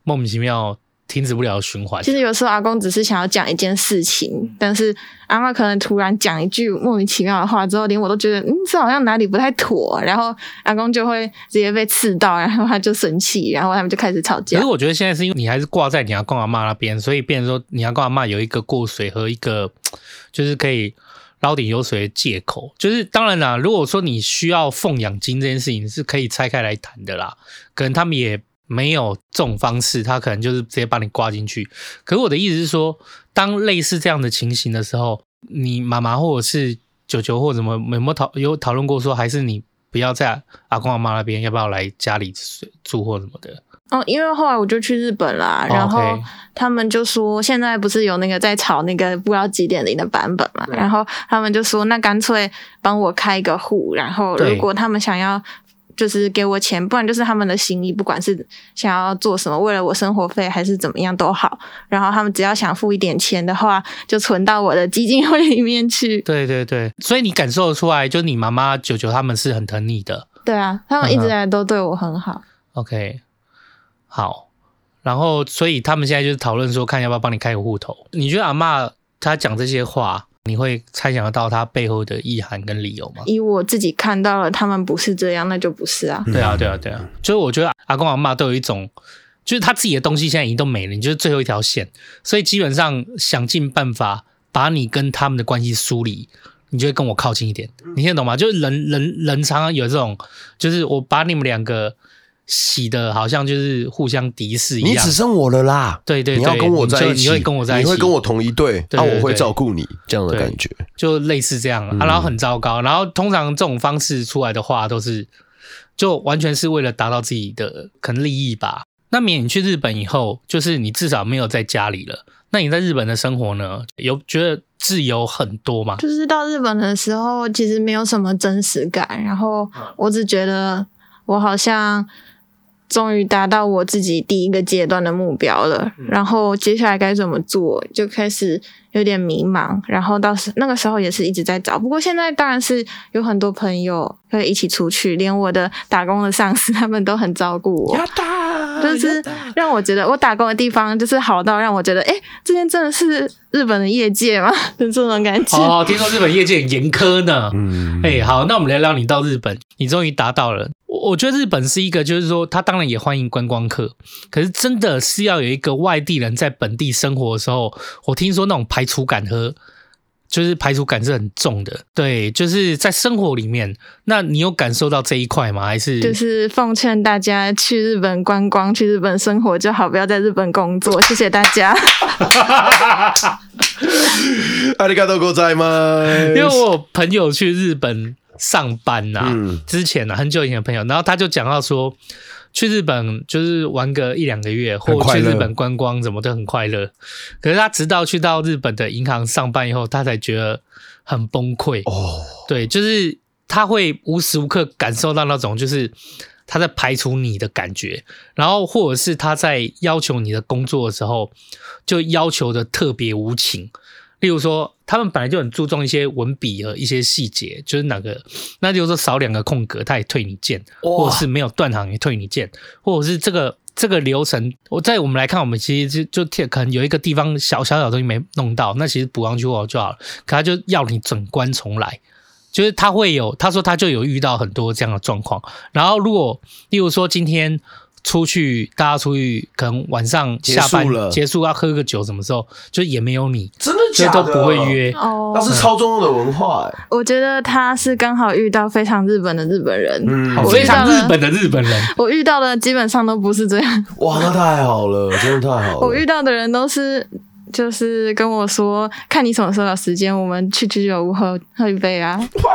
C: 莫名其妙。停止不了循环。
D: 其实有时候阿公只是想要讲一件事情，但是阿嬷可能突然讲一句莫名其妙的话之后，连我都觉得嗯，这好像哪里不太妥，然后阿公就会直接被刺到，然后他就生气，然后他们就开始吵架。
C: 可是我觉得现在是因为你还是挂在你阿公阿妈那边，所以变成说你阿公阿嬷有一个过水和一个 就是可以捞点油水的借口。就是当然啦，如果说你需要奉养金这件事情是可以拆开来谈的啦，可能他们也。没有这种方式，他可能就是直接把你挂进去。可是我的意思是说，当类似这样的情形的时候，你妈妈或者是舅舅或者什么有没有讨有讨论过说，还是你不要在阿公阿妈那边，要不要来家里住或什么的？
D: 哦，因为后来我就去日本啦，然后他们就说现在不是有那个在炒那个不知道几点零的版本嘛，然后他们就说那干脆帮我开一个户，然后如果他们想要。就是给我钱，不然就是他们的心意，不管是想要做什么，为了我生活费还是怎么样都好。然后他们只要想付一点钱的话，就存到我的基金会里面去。
C: 对对对，所以你感受得出来，就你妈妈、舅舅他们是很疼你的。
D: 对啊，他们一直来都对我很好。
C: OK，好。然后，所以他们现在就是讨论说，看要不要帮你开个户头。你觉得阿嬷她讲这些话？你会猜想得到他背后的意涵跟理由吗？
D: 以我自己看到了，他们不是这样，那就不是啊。
C: 对啊，对啊，对啊。就是我觉得阿公阿嬷都有一种，就是他自己的东西现在已经都没了，你就是最后一条线，所以基本上想尽办法把你跟他们的关系梳理，你就会跟我靠近一点。你听得懂吗？就是人人人常常有这种，就是我把你们两个。洗的好像就是互相敌视一样，
B: 你只剩我了啦。
C: 对对对，
B: 你要跟我在一起，
C: 你会跟我在一起，
B: 你会跟我同一队，那我会照顾你，这样的感觉，
C: 就类似这样啊。然后很糟糕，然后通常这种方式出来的话，都是就完全是为了达到自己的可能利益吧。那免你去日本以后，就是你至少没有在家里了。那你在日本的生活呢？有觉得自由很多吗？
D: 就是到日本的时候，其实没有什么真实感，然后我只觉得我好像。终于达到我自己第一个阶段的目标了，然后接下来该怎么做，就开始有点迷茫。然后到时那个时候也是一直在找，不过现在当然是有很多朋友可以一起出去，连我的打工的上司 他们都很照顾我。就是让我觉得我打工的地方就是好到让我觉得，哎，这边真的是日本的业界吗？就这种感觉。
C: 哦，听说日本业界很严苛呢。嗯，哎，好，那我们聊聊你到日本，你终于达到了。我我觉得日本是一个，就是说他当然也欢迎观光客，可是真的是要有一个外地人在本地生活的时候，我听说那种排除感和。就是排除感是很重的，对，就是在生活里面，那你有感受到这一块吗？还是
D: 就是奉劝大家去日本观光、去日本生活就好，不要在日本工作。谢谢大家。
B: ありがとうございます。
C: 因为我有朋友去日本上班呐、啊，嗯、之前呢、啊、很久以前的朋友，然后他就讲到说。 去日本就是玩个一两个月，或去日本观光，怎么都很快乐。可是他直到去到日本的银行上班以后，他才觉得很崩溃。哦，对，就是他会无时无刻感受到那种，就是他在排除你的感觉，然后或者是他在要求你的工作的时候，就要求的特别无情。例如说，他们本来就很注重一些文笔和一些细节，就是哪个，那就是说少两个空格，他也退你件，或者是没有断行也退你件，或者是这个这个流程，我在我们来看，我们其实就就可能有一个地方小小小东西没弄到，那其实补上去就好了，可他就要你整关重来，就是他会有，他说他就有遇到很多这样的状况，然后如果例如说今天。出去，大家出去，可能晚上下班结束了，结束要喝个酒，什么时候就也没有你，
B: 真的假的？
C: 都不会约
D: 哦，
B: 那是超重要的文化哎。
D: 我觉得他是刚好遇到非常日本的日本人，
C: 嗯，非常日本的日本人。
D: 我遇到的基本上都不是这样。
B: 哇，那太好了，真的太好了。
D: 我遇到的人都是。就是跟我说，看你什么时候有时间，我们去居酒屋喝喝一杯啊！哇，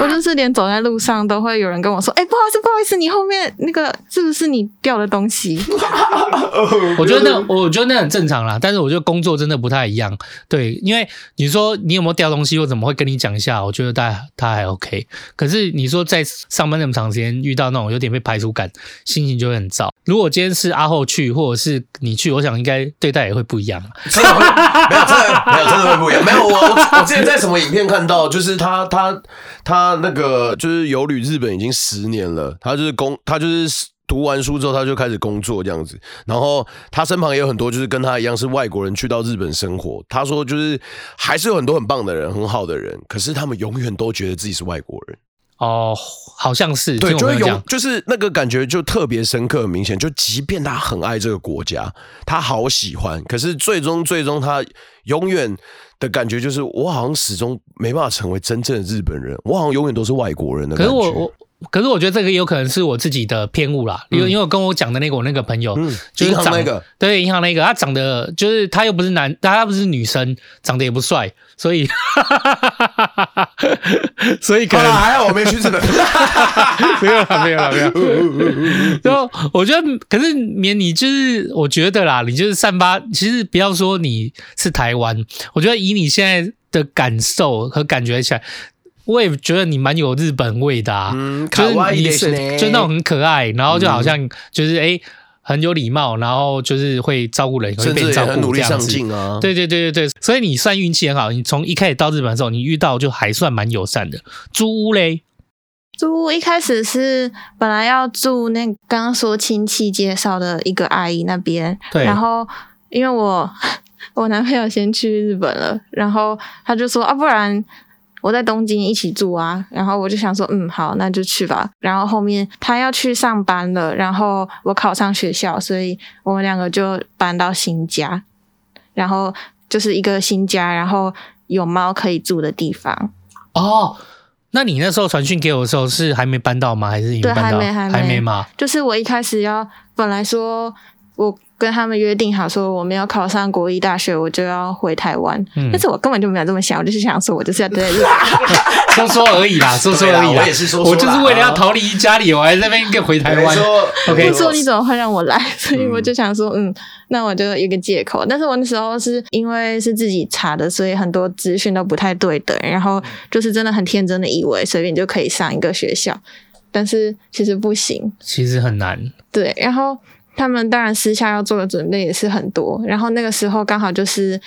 D: 我就是连走在路上都会有人跟我说，哎、欸，不好意思，不好意思，你后面那个是不是你掉的东西？
C: 我觉得那我觉得那很正常啦，但是我觉得工作真的不太一样，对，因为你说你有没有掉东西，我怎么会跟你讲一下？我觉得他他还 OK，可是你说在上班那么长时间遇到那种有点被排除感，心情就会很糟。如果今天是阿后去，或者是你去，我想应该对待也会不一样。
B: 真的会没有，真的没有，真的会不一样。没有我，我我之前在什么影片看到，就是他他他那个就是游旅日本已经十年了，他就是工，他就是读完书之后他就开始工作这样子。然后他身旁也有很多就是跟他一样是外国人去到日本生活。他说就是还是有很多很棒的人，很好的人，可是他们永远都觉得自己是外国人。
C: 哦，好像是
B: 对，就会有，就是那个感觉就特别深刻、明显。就即便他很爱这个国家，他好喜欢，可是最终最终他永远的感觉就是，我好像始终没办法成为真正的日本人，我好像永远都是外国人的感觉。
C: 可是我我可是我觉得这个有可能是我自己的偏误啦，因为因为我跟我讲的那个我那个朋友，
B: 嗯，
C: 就是长
B: 那个
C: 对银行那个，他长得就是他又不是男，他不是女生，长得也不帅，所以 所以可能
B: 还好我没去 日本，
C: 没有了没有了没有。就我觉得，可是免你就是我觉得啦，你就是散发，其实不要说你是台湾，我觉得以你现在的感受和感觉起来。我也觉得你蛮有日本味的啊，
B: 嗯、
C: 就是你是就那种很可爱，然后就好像就是哎、欸、很有礼貌，然后就是会照顾人，会被照顾这样子，甚至也很努力上进啊。对对对对对，所以你算运气很好，你从一开始到日本的时候，你遇到就还算蛮友善的。租屋嘞，
D: 租屋一开始是本来要住那刚刚说亲戚介绍的一个阿姨那边，对，然后因为我 我男朋友先去日本了，然后他就说啊，不然。我在东京一起住啊，然后我就想说，嗯，好，那就去吧。然后后面他要去上班了，然后我考上学校，所以我们两个就搬到新家，然后就是一个新家，然后有猫可以住的地方。
C: 哦，那你那时候传讯给我的时候是还没搬到吗？还是已经搬到？
D: 对，还没，还没，
C: 还没吗？
D: 就是我一开始要本来说我。跟他们约定好说，我没有考上国立大学，我就要回台湾。嗯、但是我根本就没有这么想，我就是想说，我就是要待在日
C: 本。说说而已啦，说说而已啦。我也是说说，我就是为了要逃离家里，我还在那边跟回台湾。
D: OK，你说你怎么会让我来？所以我就想说，嗯，那我就一个借口。但是我那时候是因为是自己查的，所以很多资讯都不太对等，然后就是真的很天真的以为随便就可以上一个学校，但是其实不行，
C: 其实很难。
D: 对，然后。他们当然私下要做的准备也是很多，然后那个时候刚好就是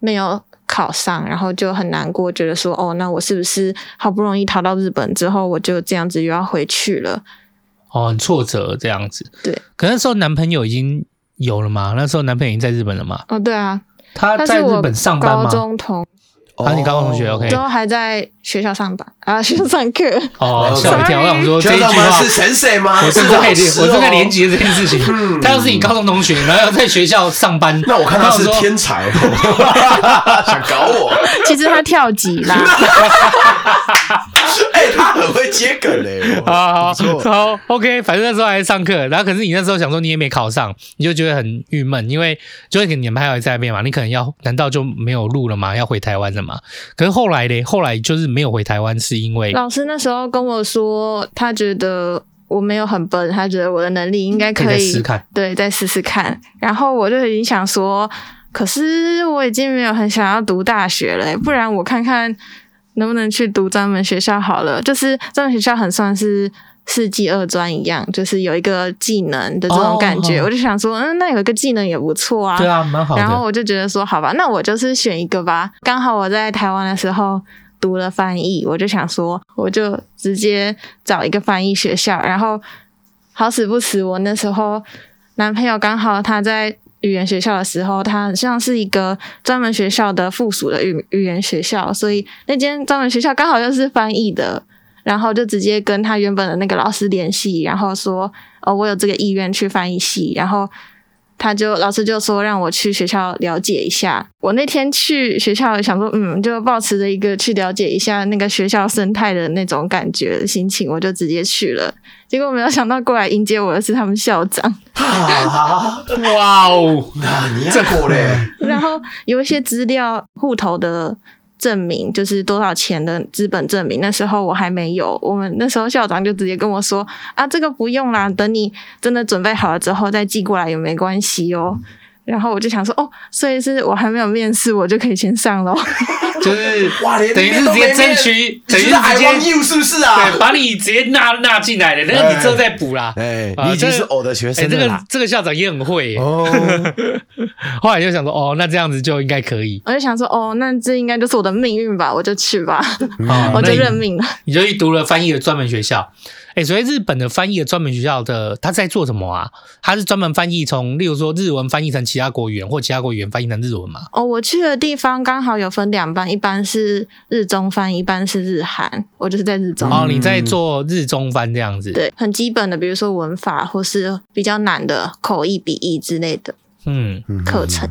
D: 没有考上，然后就很难过，觉得说哦，那我是不是好不容易逃到日本之后，我就这样子又要回去了？
C: 哦，很挫折这样子。
D: 对，
C: 可那时候男朋友已经有了吗？那时候男朋友已经在日本了吗？
D: 哦，对啊，
C: 他在日本上班吗？
D: 高中同。
C: 啊，你高中同学，OK，
D: 都还在学校上班 啊，学校上课。
C: 哦，吓我一跳，我想说这一句话
B: 是神谁吗？
C: 我正在我正在连接这件事情。他要是你高中同学，然后要在学校上班，
B: 那我看他是天才，想搞我。
D: 其实他跳级啦。
B: 哎，他很会接梗嘞。
C: 好好好，OK，反正那时候还在上课，然后可是你那时候想说你也没考上，你就觉得很郁闷，因为就会给你们还有在那边嘛，你可能要，难道就没有路了吗？要回台湾了吗？嘛，可是后来嘞？后来就是没有回台湾，是因为老师
D: 那时候跟我说，他觉得我没有很笨，他觉得我的能力应该可以，
C: 试试看，
D: 对，再试试看。然后我就已经想说，可是我已经没有很想要读大学了，不然我看看能不能去读专门学校好了。就是专门学校很算是。四技二专一样，就是有一个技能的这种感觉，哦、我就想说，嗯，那有一个技能也不错啊。
C: 对啊，蛮好的。
D: 然后我就觉得说，好吧，那我就是选一个吧。刚好我在台湾的时候读了翻译，我就想说，我就直接找一个翻译学校。然后好死不死，我那时候男朋友刚好他在语言学校的时候，他像是一个专门学校的附属的语语言学校，所以那间专门学校刚好就是翻译的。然后就直接跟他原本的那个老师联系，然后说，哦，我有这个意愿去翻译系，然后他就老师就说让我去学校了解一下。我那天去学校想说，嗯，就抱持着一个去了解一下那个学校生态的那种感觉的心情，我就直接去了。结果没有想到过来迎接我的是他们校长。
C: 哇哦，
B: 那你这过嘞？
D: 然后有一些资料户头的。证明就是多少钱的资本证明，那时候我还没有。我们那时候校长就直接跟我说：“啊，这个不用啦，等你真的准备好了之后再寄过来也没关系哦。”然后我就想说：“哦，所以是我还没有面试，我就可以先上喽。”
C: 就是哇，等于是直接争取，等于是直接
B: 是不是啊？
C: 对，把你直接纳纳进来的，那个你之后再补啦。
B: 哎，你已经是偶的学生了。
C: 这个这个校长也很会。哦。后来就想说，哦，那这样子就应该可以。
D: 我就想说，哦，那这应该就是我的命运吧，我就去吧，我就认命了。
C: 你就去读了翻译的专门学校。哎，所以日本的翻译的专门学校的他在做什么啊？他是专门翻译从，例如说日文翻译成其他国语言，或其他国语言翻译成日文吗？
D: 哦，我去的地方刚好有分两班，一班是日中翻，一班是日韩。我就是在日中。
C: 哦，你在做日中翻这样子？
D: 对，很基本的，比如说文法，或是比较难的口译、笔译之类的。嗯，课程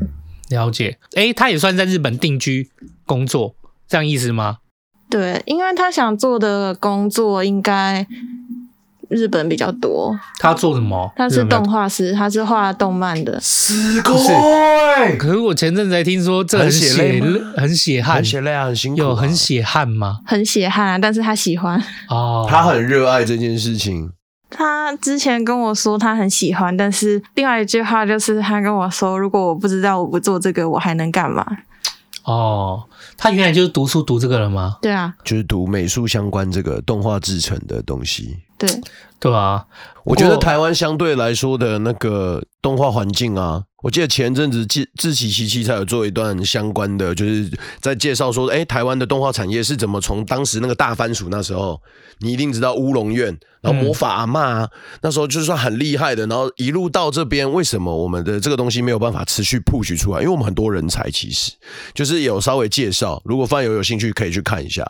C: 了解。哎，他也算在日本定居工作，这样意思吗？
D: 对，因为他想做的工作应该。日本比较多。
C: 他做什么？
D: 他是动画师，他是画动漫的。
B: 是，可
C: 是我前阵子才听说这很血泪，很血汗，
B: 很血泪啊，很辛苦。
C: 有很血汗吗？
D: 很血汗啊，但是他喜欢
C: 哦，
B: 他很热爱这件事情。
D: 他之前跟我说他很喜欢，但是另外一句话就是他跟我说，如果我不知道我不做这个，我还能干嘛？
C: 哦，他原来就是读书读这个了吗？
D: 对啊，
B: 就是读美术相关这个动画制成的东西。
D: 对，
C: 对啊，
B: 我觉得台湾相对来说的那个动画环境啊。我记得前阵子志志祺七七才有做一段相关的，就是在介绍说，哎，台湾的动画产业是怎么从当时那个大番薯那时候，你一定知道乌龙院，然后魔法阿嬷啊，那时候就是算很厉害的，然后一路到这边，为什么我们的这个东西没有办法持续 push 出来？因为我们很多人才，其实就是有稍微介绍，如果饭友有兴趣可以去看一下。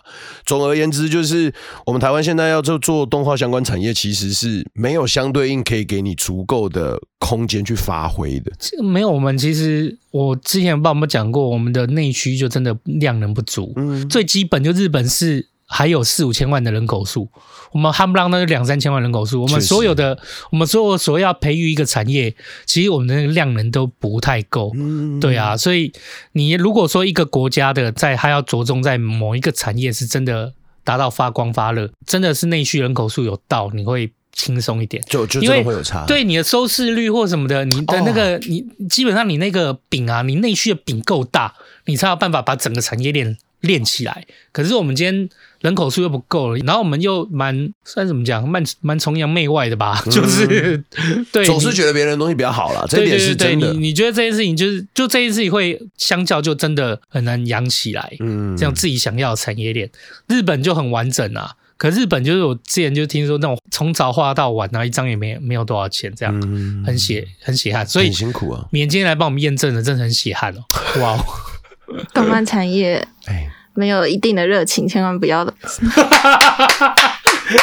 B: 总而言之，就是我们台湾现在要做做动画相关产业，其实是没有相对应可以给你足够的空间去发挥的。
C: 没有，我们其实我之前帮我们讲过，我们的内需就真的量能不足。嗯，最基本就日本是还有四五千万的人口数，我们夯不啷当就两三千万人口数。我们所有的，我们所有所要培育一个产业，其实我们的那个量能都不太够。嗯，对啊，所以你如果说一个国家的在还要着重在某一个产业，是真的达到发光发热，真的是内需人口数有到，你会。轻松一点，
B: 就就真的会有差。
C: 对你的收视率或什么的，你的那个、哦、你基本上你那个饼啊，你内需的饼够大，你才有办法把整个产业链链起来。可是我们今天人口数又不够了，然后我们又蛮算怎么讲，蛮蛮崇洋媚外的吧？嗯、就是对，
B: 总是觉得别人的东西比较好了。这一点是真的。
C: 对对对对，你你觉得这件事情就是就这件事情会相较就真的很难养起来。嗯，这样自己想要的产业链，日本就很完整啊。可日本就是我之前就听说那种从早画到晚，然后一张也没没有多少钱，这样、嗯、很血很血汗，所以
B: 很辛苦啊。
C: 免今天来帮我们验证的，真的很血汗哦。哇，
D: 动漫产业没有一定的热情，千万不要的。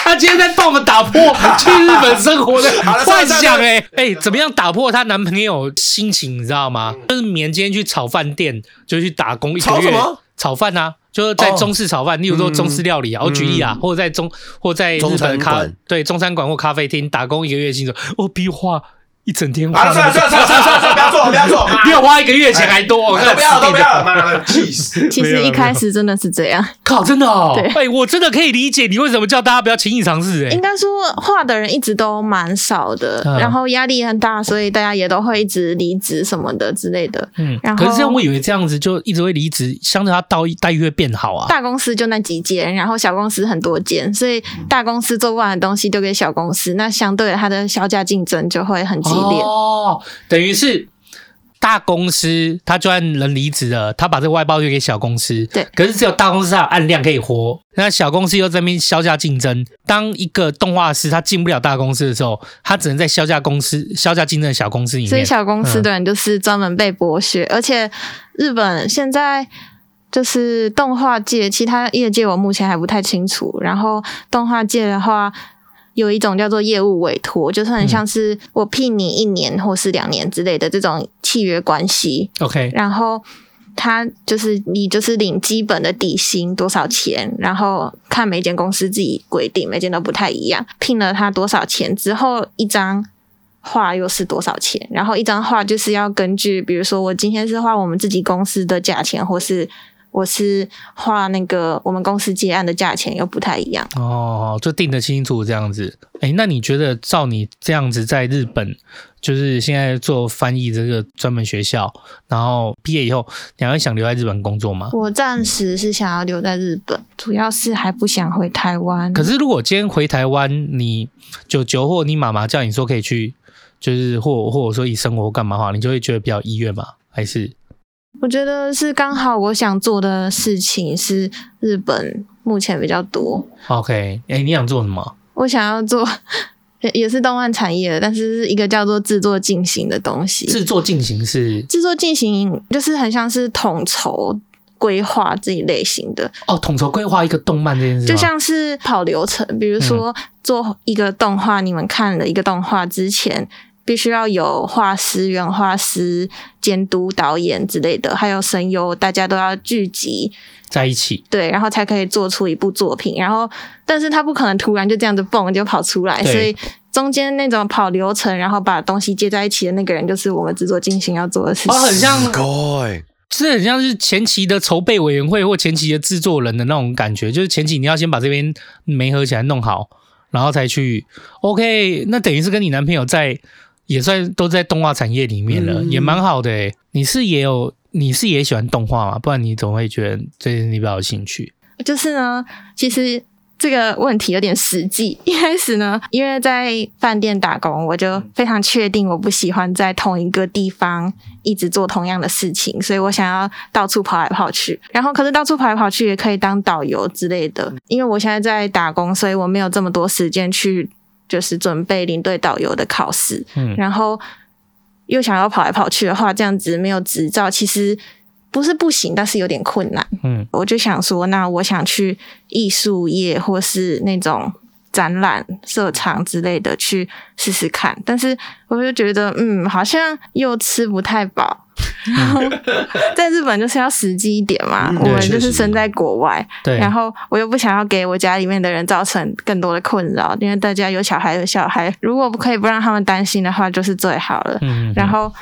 C: 他今天在帮我们打破去日本生活的 幻想，哎哎、欸，怎么样打破她男朋友心情？你知道吗？就是棉今天去炒饭店，就去打工一个月，炒饭啊。就是在中式炒饭，例如说中式料理啊，我举例啊，或者在中，或者在日本咖，对中餐馆或咖啡厅打工一个月薪水，我比画一整天。
B: 啊，算了算了算了算了，不要做不要做，
C: 比我花一个月钱还多。
B: 都不要都不要，妈的气死！
D: 其实一开始真的是这样，
C: 靠，真的哦。对，哎，我真的可以理解你为什么叫大家不要轻易尝试。哎，
D: 应该说画的人一直都蛮少的，然后压力很大，所以大家也都会一直离职什么的之类的。嗯，然后
C: 可是这样我以为这样子就一直会离职，相对他待待遇会变好啊。
D: 大公司就那几间，然后小公司很多间，所以大公司做不完的东西丢给小公司，那相对它的销价竞争就会很激烈。
C: 哦。等于是大公司，他就算人离职了，他把这个外包就给小公司。
D: 对，
C: 可是只有大公司才有案量可以活，那小公司又在那边削价竞争。当一个动画师他进不了大公司的时候，他只能在削价公司、削价竞争的小公司里面。
D: 所以小公司的人就是专门被剥削，嗯、而且日本现在就是动画界，其他业界我目前还不太清楚。然后动画界的话。有一种叫做业务委托，就是很像是我聘你一年或是两年之类的这种契约关系。
C: OK，
D: 然后他就是你就是领基本的底薪多少钱，然后看每间公司自己规定，每间都不太一样。聘了他多少钱之后，一张画又是多少钱？然后一张画就是要根据，比如说我今天是画我们自己公司的价钱，或是。我是画那个我们公司结案的价钱又不太一样
C: 哦，就定得清楚这样子。哎，那你觉得照你这样子在日本，就是现在做翻译这个专门学校，然后毕业以后，你还会想留在日本工作吗？
D: 我暂时是想要留在日本，主要是还不想回台湾。
C: 可是如果今天回台湾，你九九或你妈妈叫你说可以去，就是或或者说以生活干嘛的话，你就会觉得比较意愿吗？还是？
D: 我觉得是刚好，我想做的事情是日本目前比较多。
C: OK，哎、欸，你想做什么？
D: 我想要做也是动漫产业的，但是是一个叫做制作进行的东西。
C: 制作进行是
D: 制作进行，就是很像是统筹规划这一类型的。
C: 哦，统筹规划一个动漫这件事，
D: 就像是跑流程。比如说做一个动画，嗯、你们看了一个动画之前。必须要有画师、原画师、监督、导演之类的，还有声优，大家都要聚集
C: 在一起，
D: 对，然后才可以做出一部作品。然后，但是他不可能突然就这样子蹦就跑出来，所以中间那种跑流程，然后把东西接在一起的那个人，就是我们制作进行要做的事情。
C: 哦，很像，这很像是前期的筹备委员会或前期的制作人的那种感觉，就是前期你要先把这边媒合起来弄好，然后才去。OK，那等于是跟你男朋友在。也算都在动画产业里面了，嗯、也蛮好的诶。你是也有，你是也喜欢动画吗？不然你总会觉得这件事你比较有兴趣。
D: 就是呢，其实这个问题有点实际。一开始呢，因为在饭店打工，我就非常确定我不喜欢在同一个地方一直做同样的事情，所以我想要到处跑来跑去。然后，可是到处跑来跑去也可以当导游之类的。因为我现在在打工，所以我没有这么多时间去。就是准备领队导游的考试，嗯，然后又想要跑来跑去的话，这样子没有执照，其实不是不行，但是有点困难，嗯，我就想说，那我想去艺术业或是那种展览、社场之类的去试试看，但是我就觉得，嗯，好像又吃不太饱。然 后在日本就是要实际一点嘛，嗯、我们就是身在国外，
C: 对，
D: 然后我又不想要给我家里面的人造成更多的困扰，因为大家有小孩有小孩，如果不可以不让他们担心的话，就是最好了。嗯嗯，然后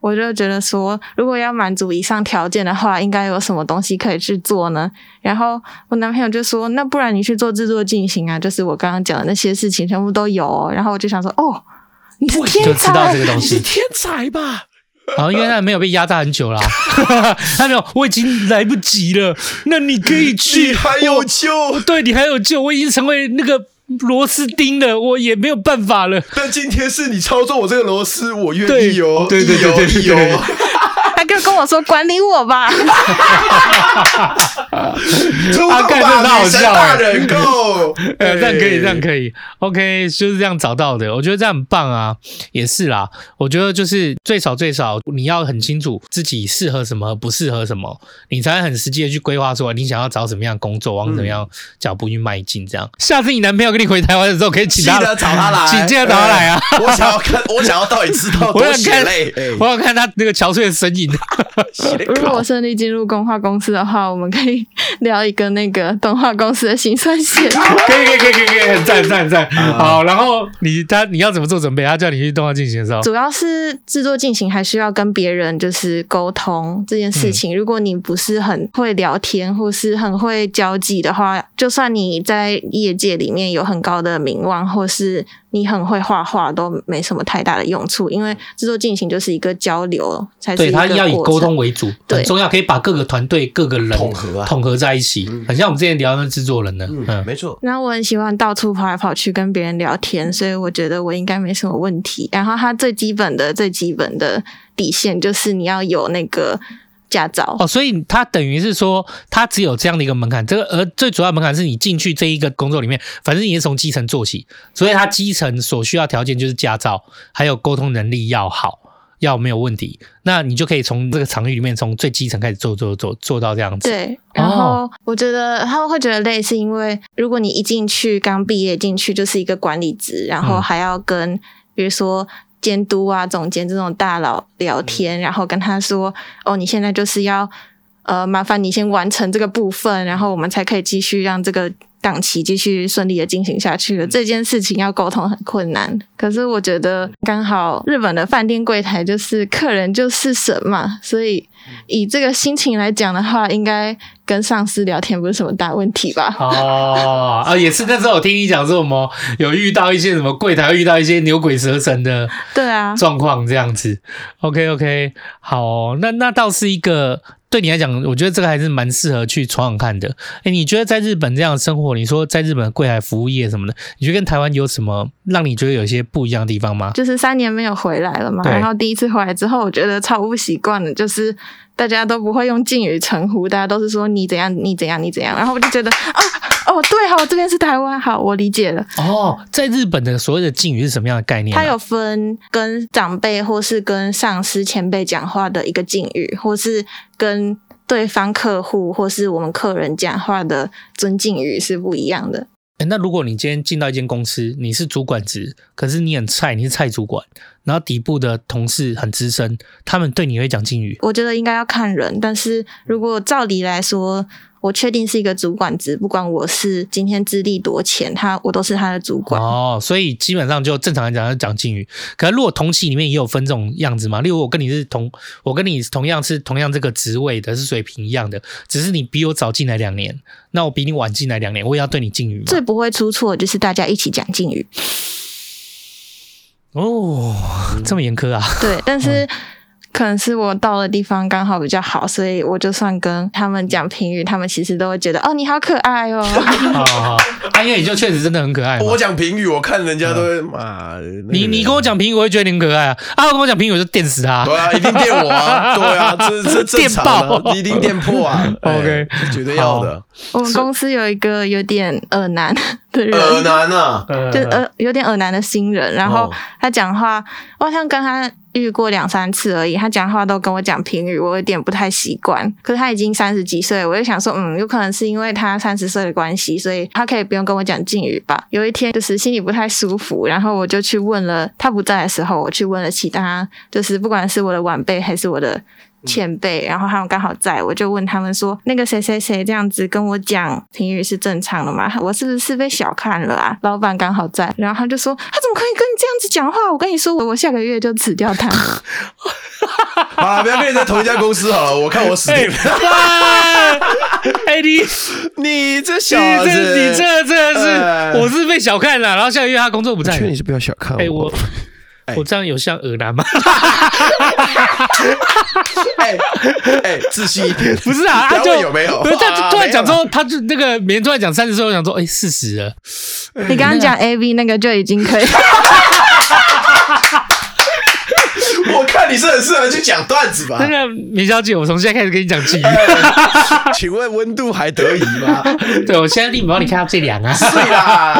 D: 我就觉得说，如果要满足以上条件的话，应该有什么东西可以去做呢？然后我男朋友就说，那不然你去做制作进行啊，就是我刚刚讲的那些事情全部都有哦。然后我就想说，哦，你是天才，
C: 你是天才吧？然后因为他没有被压榨很久啦，他没有，我已经来不及了。那你可以去，
B: 你还有救，
C: 对，你还有救，我已经成为那个螺丝钉了，我也没有办法了。
B: 但今天是你操作我这个螺丝，我愿意哦，
C: 对对对对对，对。
D: 他就跟我说：“管理我吧。”阿
C: 干真的好笑 哎，人够，呃，这样可以，这样可以，OK，就是这样找到的。我觉得这样很棒啊，也是啦。我觉得就是最少最少，你要很清楚自己适合什么，不适合什么，你才很实际的去规划说你想要找什么样的工作，往怎么样脚步去迈进。这样，下次你男朋友跟你回台湾的时候，可以请他
B: 找他来，
C: 请记得找他来啊。
B: 我想要看，我想要到底知道多血泪，
C: 我想看他那个憔悴的身影。
D: 如果我顺利进入动画公司的话，我们可以聊一个那个动画公司的辛酸血。
C: 可以可以可以可以可以，很赞赞赞。好，然后你他你要怎么做准备？他叫你去动画进行的时候，
D: 主要是制作进行还需要跟别人就是沟通这件事情。嗯、如果你不是很会聊天或是很会交际的话，就算你在业界里面有很高的名望，或是你很会画画，都没什么太大的用处。因为制作进行就是一个交流，才是一
C: 要以沟通为主，很重要，可以把各个团队、各个人统合、啊、统合在一起，嗯、很像我们之前聊那制作人呢。嗯，嗯
B: 没错。
D: 然后我很喜欢到处跑来跑去跟别人聊天，所以我觉得我应该没什么问题。然后他最基本的、最基本的底线就是你要有那个驾照
C: 哦，所以他等于是说，他只有这样的一个门槛。这个而最主要门槛是你进去这一个工作里面，反正你是从基层做起，所以他基层所需要条件就是驾照，还有沟通能力要好。要没有问题，那你就可以从这个场域里面，从最基层开始做做做做到这样子。
D: 对，然后我觉得他们会觉得累，是因为如果你一进去刚毕业进去就是一个管理职，然后还要跟比如说监督啊、总监这种大佬聊天，然后跟他说：“哦，你现在就是要呃，麻烦你先完成这个部分，然后我们才可以继续让这个。”档期继续顺利的进行下去了，这件事情要沟通很困难。可是我觉得刚好日本的饭店柜台就是客人就是神嘛，所以以这个心情来讲的话，应该跟上司聊天不是什么大问题吧？
C: 哦，啊，也是那时候我听你讲说什么有遇到一些什么柜台遇到一些牛鬼蛇神的对啊状况这样子。OK OK，好哦，那那倒是一个。对你来讲，我觉得这个还是蛮适合去闯闯看的。哎，你觉得在日本这样的生活，你说在日本的柜台服务业什么的，你觉得跟台湾有什么让你觉得有些不一样的地方吗？
D: 就是三年没有回来了嘛，然后第一次回来之后，我觉得超不习惯的，就是。大家都不会用敬语称呼，大家都是说你怎样，你怎样，你怎样。然后我就觉得，哦哦，对，好，这边是台湾，好，我理解了。
C: 哦，在日本的所谓的敬语是什么样的概念啊？
D: 它有分跟长辈或是跟上司前辈讲话的一个敬语，或是跟对方客户或是我们客人讲话的尊敬语是不一样的。
C: 欸，那如果你今天进到一间公司，你是主管职，可是你很菜，你是菜主管，然后底部的同事很资深，他们对你会讲敬语？
D: 我觉得应该要看人，但是如果照理来说。我确定是一个主管职，不管我是今天资历多浅，他我都是他的主管。
C: 哦，所以基本上就正常来讲要讲敬语。可是如果同期里面也有分这种样子嘛？例如我跟你是同，我跟你同样是同样这个职位的，是水平一样的，只是你比我早进来两年，那我比你晚进来两年，我也要对你敬语吗？
D: 最不会出错就是大家一起讲敬语。
C: 哦，这么严苛啊？
D: 对，但是。嗯可能是我到的地方刚好比较好，所以我就算跟他们讲评语，他们其实都会觉得哦，你好可爱哦。
C: 哦，因为你就确实真的很可爱。
B: 我讲评语，我看人家都会骂。
C: 你你跟我讲评语，我会觉得你很可爱啊。啊，我跟我讲评语，我就电死他。
B: 对啊，一定电我啊。对啊，这这电爆，一定电破啊。OK，绝对要的。
D: 我们公司有一个有点恶男的人，
B: 恶男啊，
D: 就呃有点耳男的新人，然后他讲话，我好像跟他。遇过两三次而已，他讲话都跟我讲评语，我有点不太习惯。可是他已经三十几岁，我就想说，嗯，有可能是因为他三十岁的关系，所以他可以不用跟我讲敬语吧。有一天就是心里不太舒服，然后我就去问了，他不在的时候，我去问了其他，就是不管是我的晚辈还是我的。前辈，然后他们刚好在，我就问他们说：“那个谁谁谁这样子跟我讲评语是正常的吗？我是不是被小看了啊？”老板刚好在，然后他就说：“他怎么可以跟你这样子讲话？我跟你说，我我下个月就辞掉他。”
B: 好了，不要跟你在同一家公司好了，我看我死定了。
C: 哎，你
B: 你这小子，
C: 你这这是我是被小看了，然后下个月他工作不在，
B: 劝你是不要小看我。
C: 哎我。我这样有像耳男吗？
B: 哎 哎，自信一点。
C: 不是啊，他就
B: 有没有？
C: 不是，他就突然讲说，他就那个别人突然讲三十岁，我想说，哎，四十了。
D: 你刚刚讲 A V 那个就已经可以。
B: 我看你是很适合去讲段子吧。
C: 那个明小姐，我从现在开始跟你讲敬
B: 语。请问温度还得宜吗？
C: 对，我现在立马帮你看到这两啊。
B: 是啦，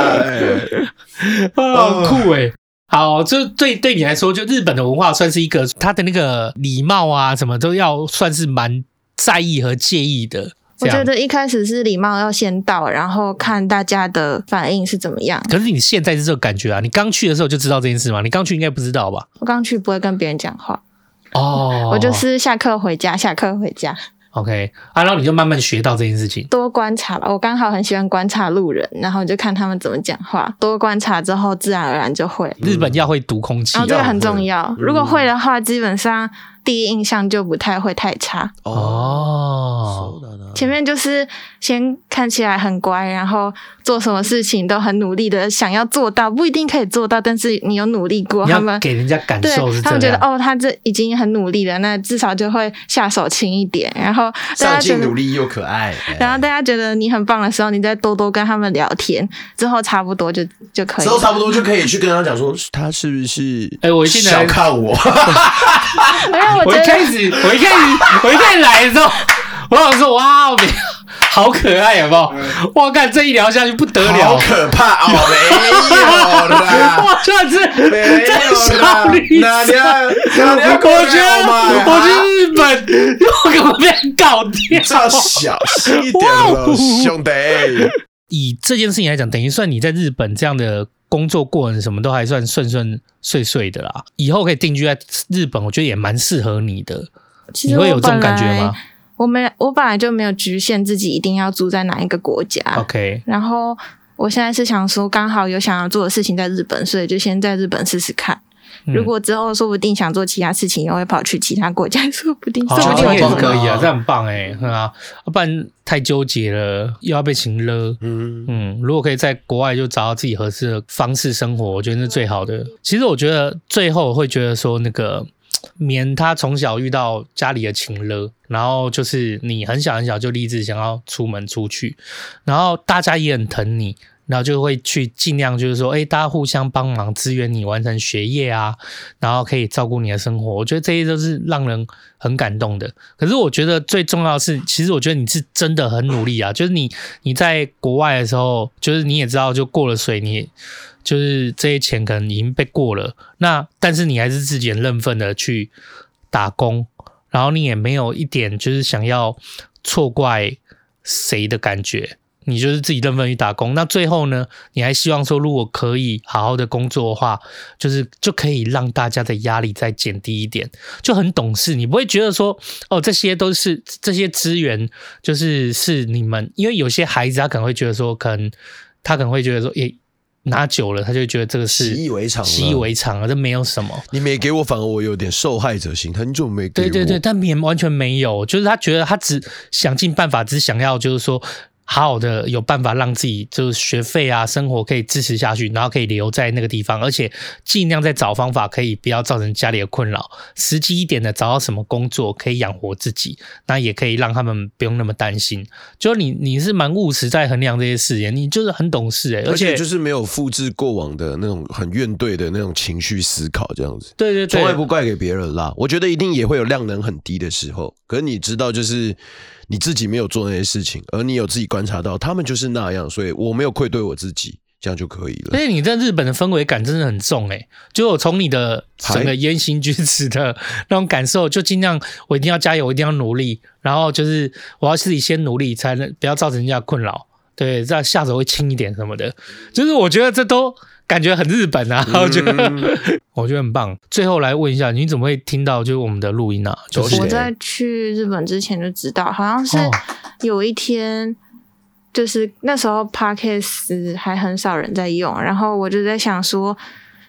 C: 好酷哎。好，这对对你来说，就日本的文化算是一个，他的那个礼貌啊，什么都要算是蛮在意和介意的。
D: 我觉得一开始是礼貌要先到，然后看大家的反应是怎么样。
C: 可是你现在是这个感觉啊？你刚去的时候就知道这件事吗？你刚去应该不知道吧？
D: 我刚去不会跟别人讲话。
C: 哦，
D: 我就是下课回家，下课回家。
C: OK，啊，然后你就慢慢学到这件事情，
D: 多观察吧。我刚好很喜欢观察路人，然后你就看他们怎么讲话，多观察之后，自然而然就会。
C: 日本要会读空气，
D: 然后这个很重要。如果会的话，基本上。第一印象就不太会太差
C: 哦。
D: 前面就是先看起来很乖，然后做什么事情都很努力的想要做到，不一定可以做到，但是你有努力过，他们
C: 给人家感受是，
D: 他们觉得哦，他这已经很努力了，那至少就会下手轻一点。然后
B: 上进努力又可爱，
D: 然后大家觉得你很棒的时候，你再多多跟他们聊天，之后差不多就就可以，
B: 之后差不多就可以去跟他讲说，他是不是
C: 哎，我现在
B: 小看我。
C: 我一开始，我一开始，我一开始来的时候，我想说，哇，好可爱，有没有？我看这一聊下去不得了，
B: 好可怕哦，没有啦，
C: 我算是没有啦，
B: 哪里？
C: 我觉得，我去日本，我可能被搞掉，
B: 要小心一点了，兄弟。
C: 以这件事情来讲，等于算你在日本这样的。工作过程什么都还算顺顺遂遂的啦，以后可以定居在日本，我觉得也蛮适合你的。你会有这种感觉吗？
D: 我没，我本来就没有局限自己一定要住在哪一个国家。
C: OK，
D: 然后我现在是想说，刚好有想要做的事情在日本，所以就先在日本试试看。如果之后说不定想做其他事情，又会跑去其他国家，说不定，说不定
C: 也可以啊，这很棒哎，是啊，不然太纠结了，又要被情勒。嗯嗯，如果可以在国外就找到自己合适的方式生活，我觉得是最好的。其实我觉得最后会觉得说，那个免他从小遇到家里的情勒，然后就是你很小很小就立志想要出门出去，然后大家也很疼你。然后就会去尽量就是说，哎，大家互相帮忙支援你完成学业啊，然后可以照顾你的生活。我觉得这些都是让人很感动的。可是我觉得最重要的是，其实我觉得你是真的很努力啊。就是你你在国外的时候，就是你也知道，就过了水，你就是这些钱可能已经被过了。那但是你还是自己很认份的去打工，然后你也没有一点就是想要错怪谁的感觉。你就是自己认份去打工。那最后呢，你还希望说，如果可以好好的工作的话，就是就可以让大家的压力再减低一点，就很懂事。你不会觉得说，哦，这些都是这些资源，就是是你们，因为有些孩子他可能会觉得说，可能他可能会觉得说，诶。拿久了，他就觉得这个是
B: 习以为常，
C: 习以为常了，这没有什么。
B: 你没给我，反而我有点受害者心，很久没给我。
C: 对对对，但也完全没有，就是他觉得他只想尽办法，只想要就是说。好好的有办法让自己就是学费啊、生活可以支持下去，然后可以留在那个地方，而且尽量在找方法，可以不要造成家里的困扰。实际一点的，找到什么工作可以养活自己，那也可以让他们不用那么担心。就是你，你是蛮务实在衡量这些事情，你就是很懂事哎，
B: 而且就是没有复制过往的那种很怨怼的那种情绪思考，这样子。
C: 对对对，
B: 从来不怪给别人啦。我觉得一定也会有量能很低的时候，可是你知道，就是。你自己没有做那些事情，而你有自己观察到他们就是那样，所以我没有愧对我自己，这样就可以了。
C: 所以你在日本的氛围感真的很重诶，就我从你的整个言行举止的那种感受，就尽量我一定要加油，我一定要努力，然后就是我要自己先努力，才能不要造成人家困扰，对，这样下手会轻一点什么的。就是我觉得这都。感觉很日本啊，我觉得、嗯、我觉得很棒。最后来问一下，你怎么会听到就是我们的录音啊？就是
D: 我在去日本之前就知道，好像是有一天，就是那时候 Podcast 还很少人在用，然后我就在想说，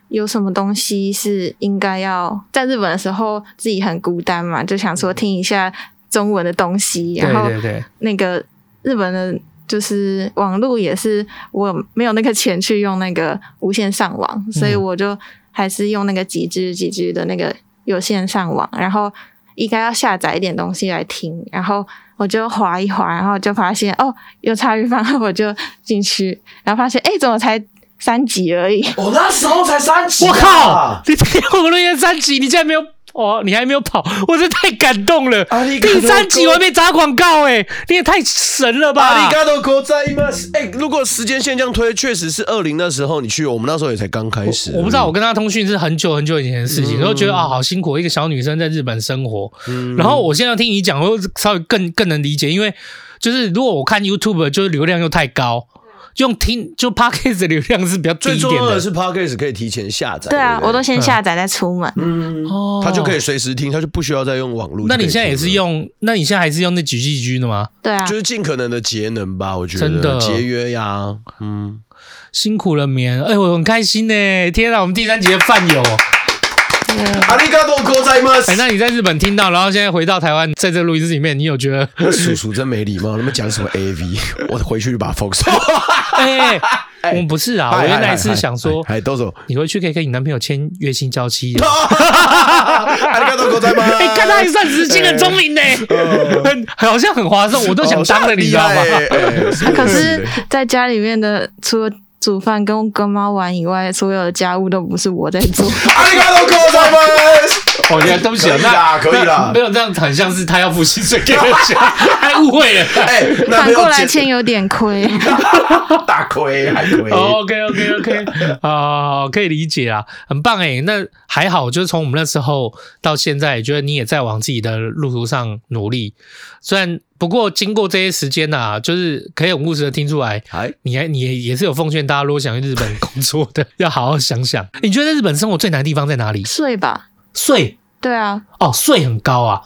D: 有什么东西是应该要在日本的时候自己很孤单嘛，就想说听一下中文的东西，然后那个日本的。就是网络也是我没有那个钱去用那个无线上网，所以我就还是用那个几 G 几 G 的那个有线上网，然后应该要下载一点东西来听，然后我就划一划，然后就发现哦有茶余饭后，我就进去，然后发现哎怎么才三集而已？
B: 我、哦、那时候才三集、啊，
C: 我靠！你听我们录音三集，你竟然没有？哦，你还没有跑，我真太感动了。第三集我还没砸广告哎，你也太神了吧！
B: 阿里嘎多国在吗？哎，如果时间线这样推，确实是二零那时候你去，我们那时候也才刚开始我。
C: 我不知道，我跟他通讯是很久很久以前的事情，然后、嗯、觉得啊、哦，好辛苦，一个小女生在日本生活。嗯、然后我现在听你讲，我稍微更更能理解，因为就是如果我看 YouTube，就是流量又太高。用听就 Podcast 的流量是比较低一点的，最重要
B: 的是 Podcast 可以提前下载。
D: 对啊，对对我都先下载再出门。
B: 嗯，哦，他就可以随时听，他就不需要再用网络。
C: 那你现在也是用？那你现在还是用那几 G G 的吗？
D: 对啊，
B: 就是尽可能的节能吧，我觉得
C: 真的
B: 节约呀。嗯，
C: 辛苦了棉，哎，我很开心呢。天啊，我们第三集的饭友。
B: 阿里嘎多国在吗？
C: 哎，那你在日本听到，然后现在回到台湾，在这录音室里面，你有觉得
B: 叔叔真没礼貌？他们讲什么 AV？我回去就把它 封锁。
C: 哎，我们不是啊，我原来是想说，
B: 哎，都走，
C: 你回去可以跟你男朋友签月薪交期。阿
B: 里嘎多哥在吗？
C: 哎，看他还算直心，很聪明呢，很好像很划算，我都想当了，你知道吗？
D: 可是在家里面的除了。煮饭跟跟妈玩以外，所有的家务都不是我在做。
B: 阿里嘎多国在吗？
C: 我觉得对不起，
B: 那可以了，
C: 没有这样，很像是他要付薪水给人家，还误会了。哎，
D: 反过来签有点亏，
B: 大亏还亏。
C: OK OK OK，啊，可以理解啊，很棒哎。那还好，就是从我们那时候到现在，觉得你也在往自己的路途上努力。虽然不过经过这些时间呐，就是可以很务实的听出来，你还你也是有奉劝大家，如果想去日本工作的，要好好想想。你觉得在日本生活最难的地方在哪里？
D: 睡吧。
C: 税？对啊。哦，税很高啊！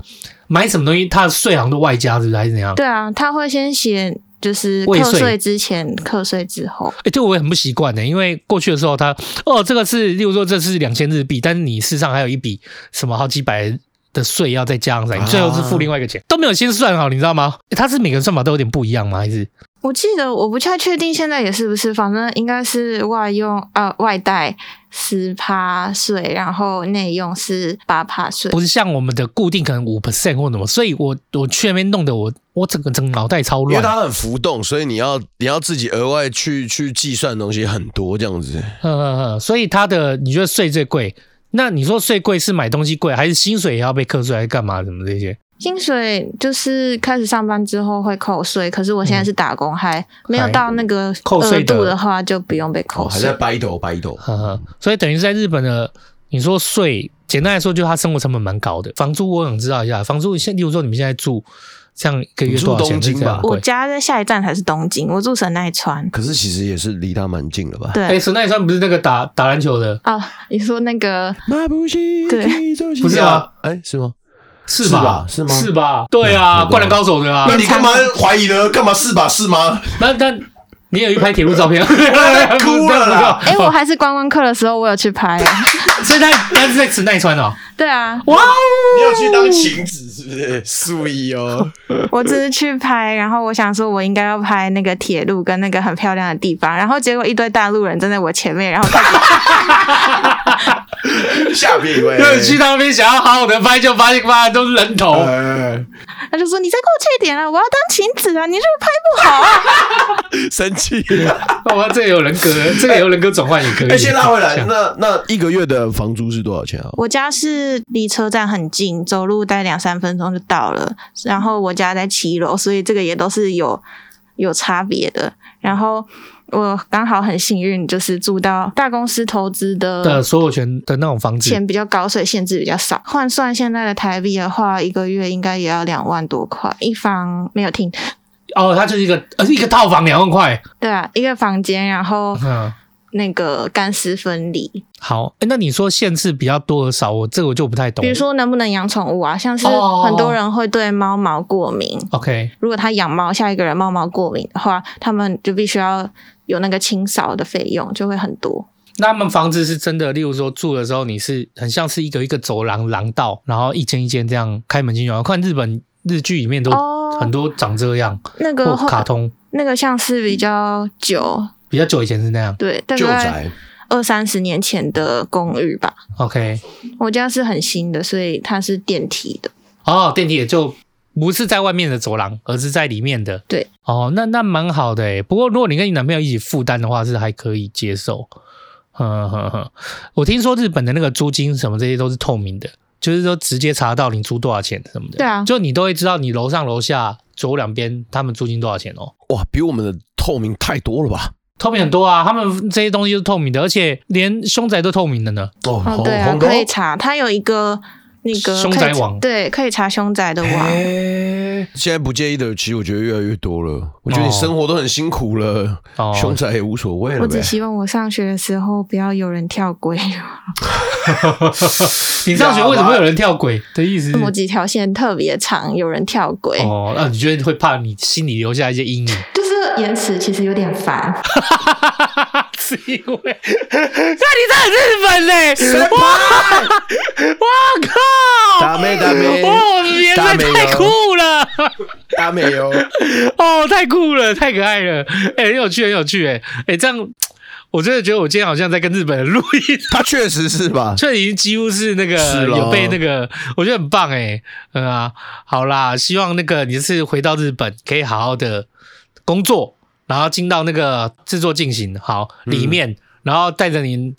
C: 买什么东西，它的税好像都外加，是不是还是怎样？
D: 对啊，他会先写，就是课税之前、课税之后。
C: 哎，这我也很不习惯的，因为过去的时候他，他哦，这个是，例如说这是两千日币，但是你事实上还有一笔什么好几百。的税要再加上，你最后是付另外一个钱，都没有先算好，你知道吗？他是每个算法都有点不一样吗？还是
D: 我记得我不太确定，现在也是不是？反正应该是外用呃外带十趴税，然后内用是八趴税，
C: 不是像我们的固定可能五 percent 或什么。所以我我去那边弄的我我整个整个脑袋超乱，因
B: 为它很浮动，所以你要你要自己额外去去计算的东西很多这样子。
C: 呵呵呵，所以它的你觉得税最贵？那你说税贵是买东西贵，还是薪水也要被课税，还是干嘛？什么这些？
D: 薪水就是开始上班之后会扣税，可是我现在是打工，还没有到那个额度的话就不用被扣税，
B: 还在掰头掰头。
C: 呵呵，所以等于是在日本的，你说税，简单来说，就他生活成本蛮高的。房租我想知道一下，房租现，例如说你们现在住，这样一个月多少钱？
B: 住东京吧？
D: 我家在下一站才是东京，我住神奈川。
B: 可是其实也是离他蛮近的吧？
D: 对，
C: 哎，神奈川不是那个打打篮球的
D: 啊？你说那个？
C: 对，不是吗？
B: 哎，是吗？
C: 是吧？
B: 是吗？
C: 是吧？对啊，灌篮高手的啊。
B: 那你干嘛怀疑呢？干嘛是吧？是吗？
C: 那那。你有一拍铁路照片，
B: 哭了啦！
D: 哎，我还是观光客的时候，我有去拍。
C: 所以他他是在神奈川哦。
D: 对啊，
C: 哇！
B: 你有去当晴子是不是？素衣哦。
D: 我只是去拍，然后我想说，我应该要拍那个铁路跟那个很漂亮的地方，然后结果一堆大陆人站在我前面，然后
B: 下面一位，
C: 对，去那边想要好好的拍，就发现发现都是人头。
D: 他就说：“你再给我切一点啊，我要当晴子啊，你是不是拍不好啊？”
B: 生气了。
C: 哇，这个有人格，这个有人格转换也可以。
B: 哎，先拉回来，那那一个月的房租是多少钱啊？
D: 我家是。离车站很近，走路大概两三分钟就到了。然后我家在七楼，所以这个也都是有有差别的。然后我刚好很幸运，就是住到大公司投资的
C: 的所有权的那种房子，
D: 钱比较高，所以限制比较少。换算现在的台币的话，一个月应该也要两万多块一房，没有听
C: 哦，它就是一个呃一个套房两万块，
D: 对啊，一个房间，然后嗯。那个干湿分离。
C: 好，哎，那你说限制比较多和少，我这个我就不太懂。
D: 比如说能不能养宠物啊？像是很多人会对猫毛过敏。
C: OK，
D: 如果他养猫，下一个人猫毛过敏的话，他们就必须要有那个清扫的费用，就会很多。
C: 那他们房子是真的，例如说住的时候，你是很像是一个一个走廊廊道，然后一间一间这样开门进去。我看日本日剧里面都很多长这样，
D: 那个
C: 卡通，
D: 那个像是比较久。
C: 比较久以前是那样，
D: 对，大概二三十年前的公寓吧。
C: OK，
D: 我家是很新的，所以它是电梯的。
C: 哦，电梯也就不是在外面的走廊，而是在里面的。
D: 对，
C: 哦，那那蛮好的诶。不过如果你跟你男朋友一起负担的话，是还可以接受。呵呵呵，我听说日本的那个租金什么这些都是透明的，就是说直接查到你租多少钱什么的。
D: 对啊，
C: 就你都会知道你楼上楼下左右两边他们租金多少钱哦。
B: 哇，比我们的透明太多了吧？
C: 透明很多啊，他们这些东西都是透明的，而且连凶宅都透明的呢。
D: 哦，哦对啊，可以查，它有一个那个
C: 凶宅网，
D: 对，可以查凶宅的网。
B: 现在不介意的，其实我觉得越来越多了。我觉得你生活都很辛苦了，哦、凶宅也无所谓了。
D: 我只希望我上学的时候不要有人跳轨。
C: 你上学为什么会有人跳轨的意思？
D: 某几条线特别长，有人跳轨。
C: 哦，那你觉得会怕你心里留下一些阴影？
D: 延迟其实有点烦，
C: 是因为那你在日本嘞？哇！我靠！
B: 大美大美！
C: 哇，颜色太酷了！
B: 大美哟！
C: 哦，太酷了，太可爱了！哎、欸，很有趣，很有趣！哎，哎，这样我真的觉得我今天好像在跟日本人录音。
B: 他确实是吧？
C: 这已经几乎是那个有被那个，我觉得很棒哎。嗯啊，好啦，希望那个你这次回到日本可以好好的。工作，然后进到那个制作进行好里面，嗯、然后带着您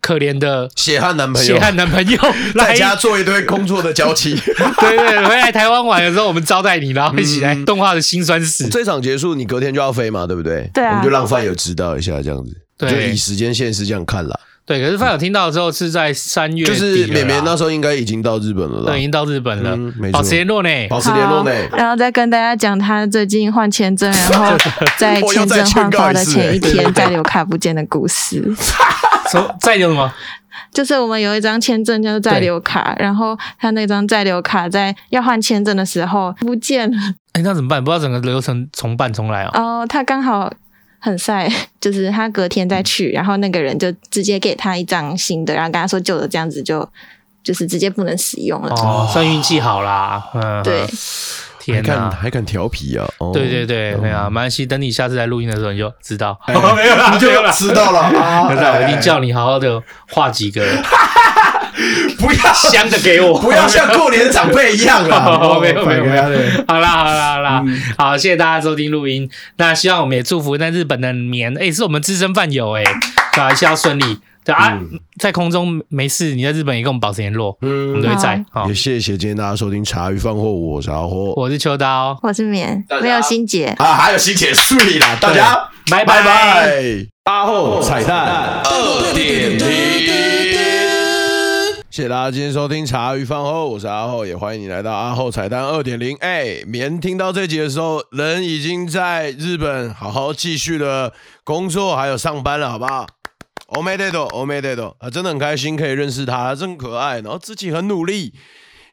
C: 可怜的
B: 血汗男朋友，
C: 血汗男朋友
B: 在家做一堆工作的娇妻。
C: 对，对对，回来台湾玩的时候，我们招待你，然后一起来动画的辛酸史。
B: 这场结束，你隔天就要飞嘛，对不对？
D: 对啊，
B: 我们就让饭友知道一下，这样子，
C: 对，
B: 就以时间线是这样看啦。
C: 对，可是范友听到之后是在三月，
B: 就是绵绵那时候应该已经到日本了，
C: 对，已经到日本了，
B: 嗯、
C: 保持联络呢，
B: 保持联络呢，
D: 然后再跟大家讲他最近换签证，然后 在签证换发的前一天在留卡不见的故事。
C: 说在留什么？
D: 就是我们有一张签证叫做在留卡，然后他那张在留卡在要换签证的时候不见了。
C: 哎，那怎么办？不知道整个流程重办重来啊？
D: 哦，他刚好。很晒，就是他隔天再去，然后那个人就直接给他一张新的，然后跟他说旧的这样子就就是直接不能使用了。
C: 哦，算运气好啦。嗯，
D: 对，
C: 天哪，
B: 还敢调皮啊？哦、
C: 对对对，没有、嗯，没关系，等你下次来录音的时候你就知道。
B: 哎、没有啦，你就知道了。
C: 现在我一定叫你好好的画几个。
B: 不要
C: 香的给我，
B: 不要像过年的长辈一样啊！
C: 没有没有没有，好啦好啦好啦，嗯、好，谢谢大家收听录音。那希望我们也祝福在日本的棉，哎、欸，是我们资深饭友哎，对啊，一切要顺利。对啊，嗯、在空中没事，你在日本也跟我们保持联络，嗯，我们都会在。好，
B: 也谢谢今天大家收听茶余饭后，我是阿火，
C: 我是秋刀，
D: 我是棉，没有心姐
B: 啊，还有心结，睡啦，大家。
C: 拜拜。拜，
B: 阿后彩蛋。二点零。谢谢大家今天收听茶余饭后，我是阿厚，也欢迎你来到阿厚彩蛋二点零。哎，明听到这集的时候，人已经在日本好好继续的工作，还有上班了，好不好？欧美得多，欧美得多啊，真的很开心可以认识他，他真可爱，然后自己很努力。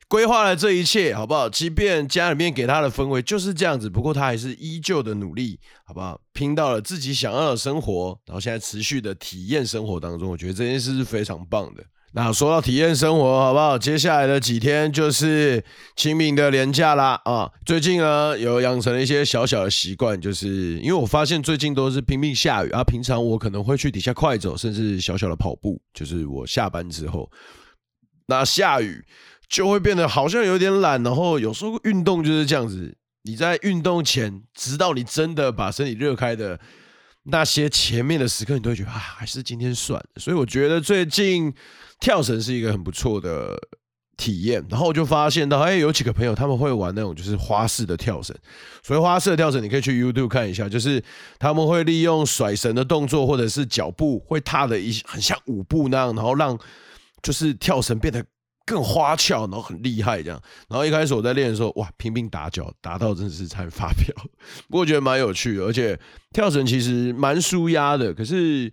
B: 规划了这一切，好不好？即便家里面给他的氛围就是这样子，不过他还是依旧的努力，好不好？拼到了自己想要的生活，然后现在持续的体验生活当中，我觉得这件事是非常棒的。那说到体验生活，好不好？接下来的几天就是清明的连假啦啊！最近呢，有养成了一些小小的习惯，就是因为我发现最近都是拼命下雨啊，平常我可能会去底下快走，甚至小小的跑步，就是我下班之后，那下雨。就会变得好像有点懒，然后有时候运动就是这样子。你在运动前，直到你真的把身体热开的那些前面的时刻，你都会觉得啊，还是今天算。所以我觉得最近跳绳是一个很不错的体验。然后我就发现到，哎，有几个朋友他们会玩那种就是花式的跳绳。所以花式的跳绳，你可以去 YouTube 看一下，就是他们会利用甩绳的动作，或者是脚步会踏的一很像舞步那样，然后让就是跳绳变得。更花俏，然后很厉害这样。然后一开始我在练的时候，哇，拼命打脚，打到真的是差点发飙。不过觉得蛮有趣的，而且跳绳其实蛮舒压的。可是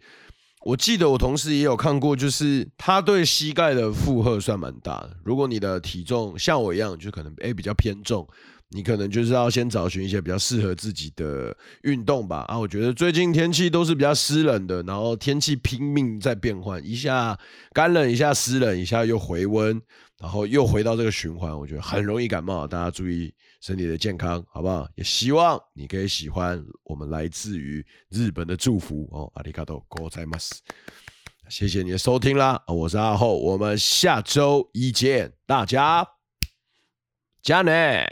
B: 我记得我同事也有看过，就是他对膝盖的负荷算蛮大的。如果你的体重像我一样，就可能诶比较偏重。你可能就是要先找寻一些比较适合自己的运动吧。啊，我觉得最近天气都是比较湿冷的，然后天气拼命在变换，一下干冷，一下湿冷，一下又回温，然后又回到这个循环，我觉得很容易感冒。大家注意身体的健康，好不好？也希望你可以喜欢我们来自于日本的祝福哦。阿里嘎多，ございます。谢谢你的收听啦，我是阿厚，我们下周一见，大家加内。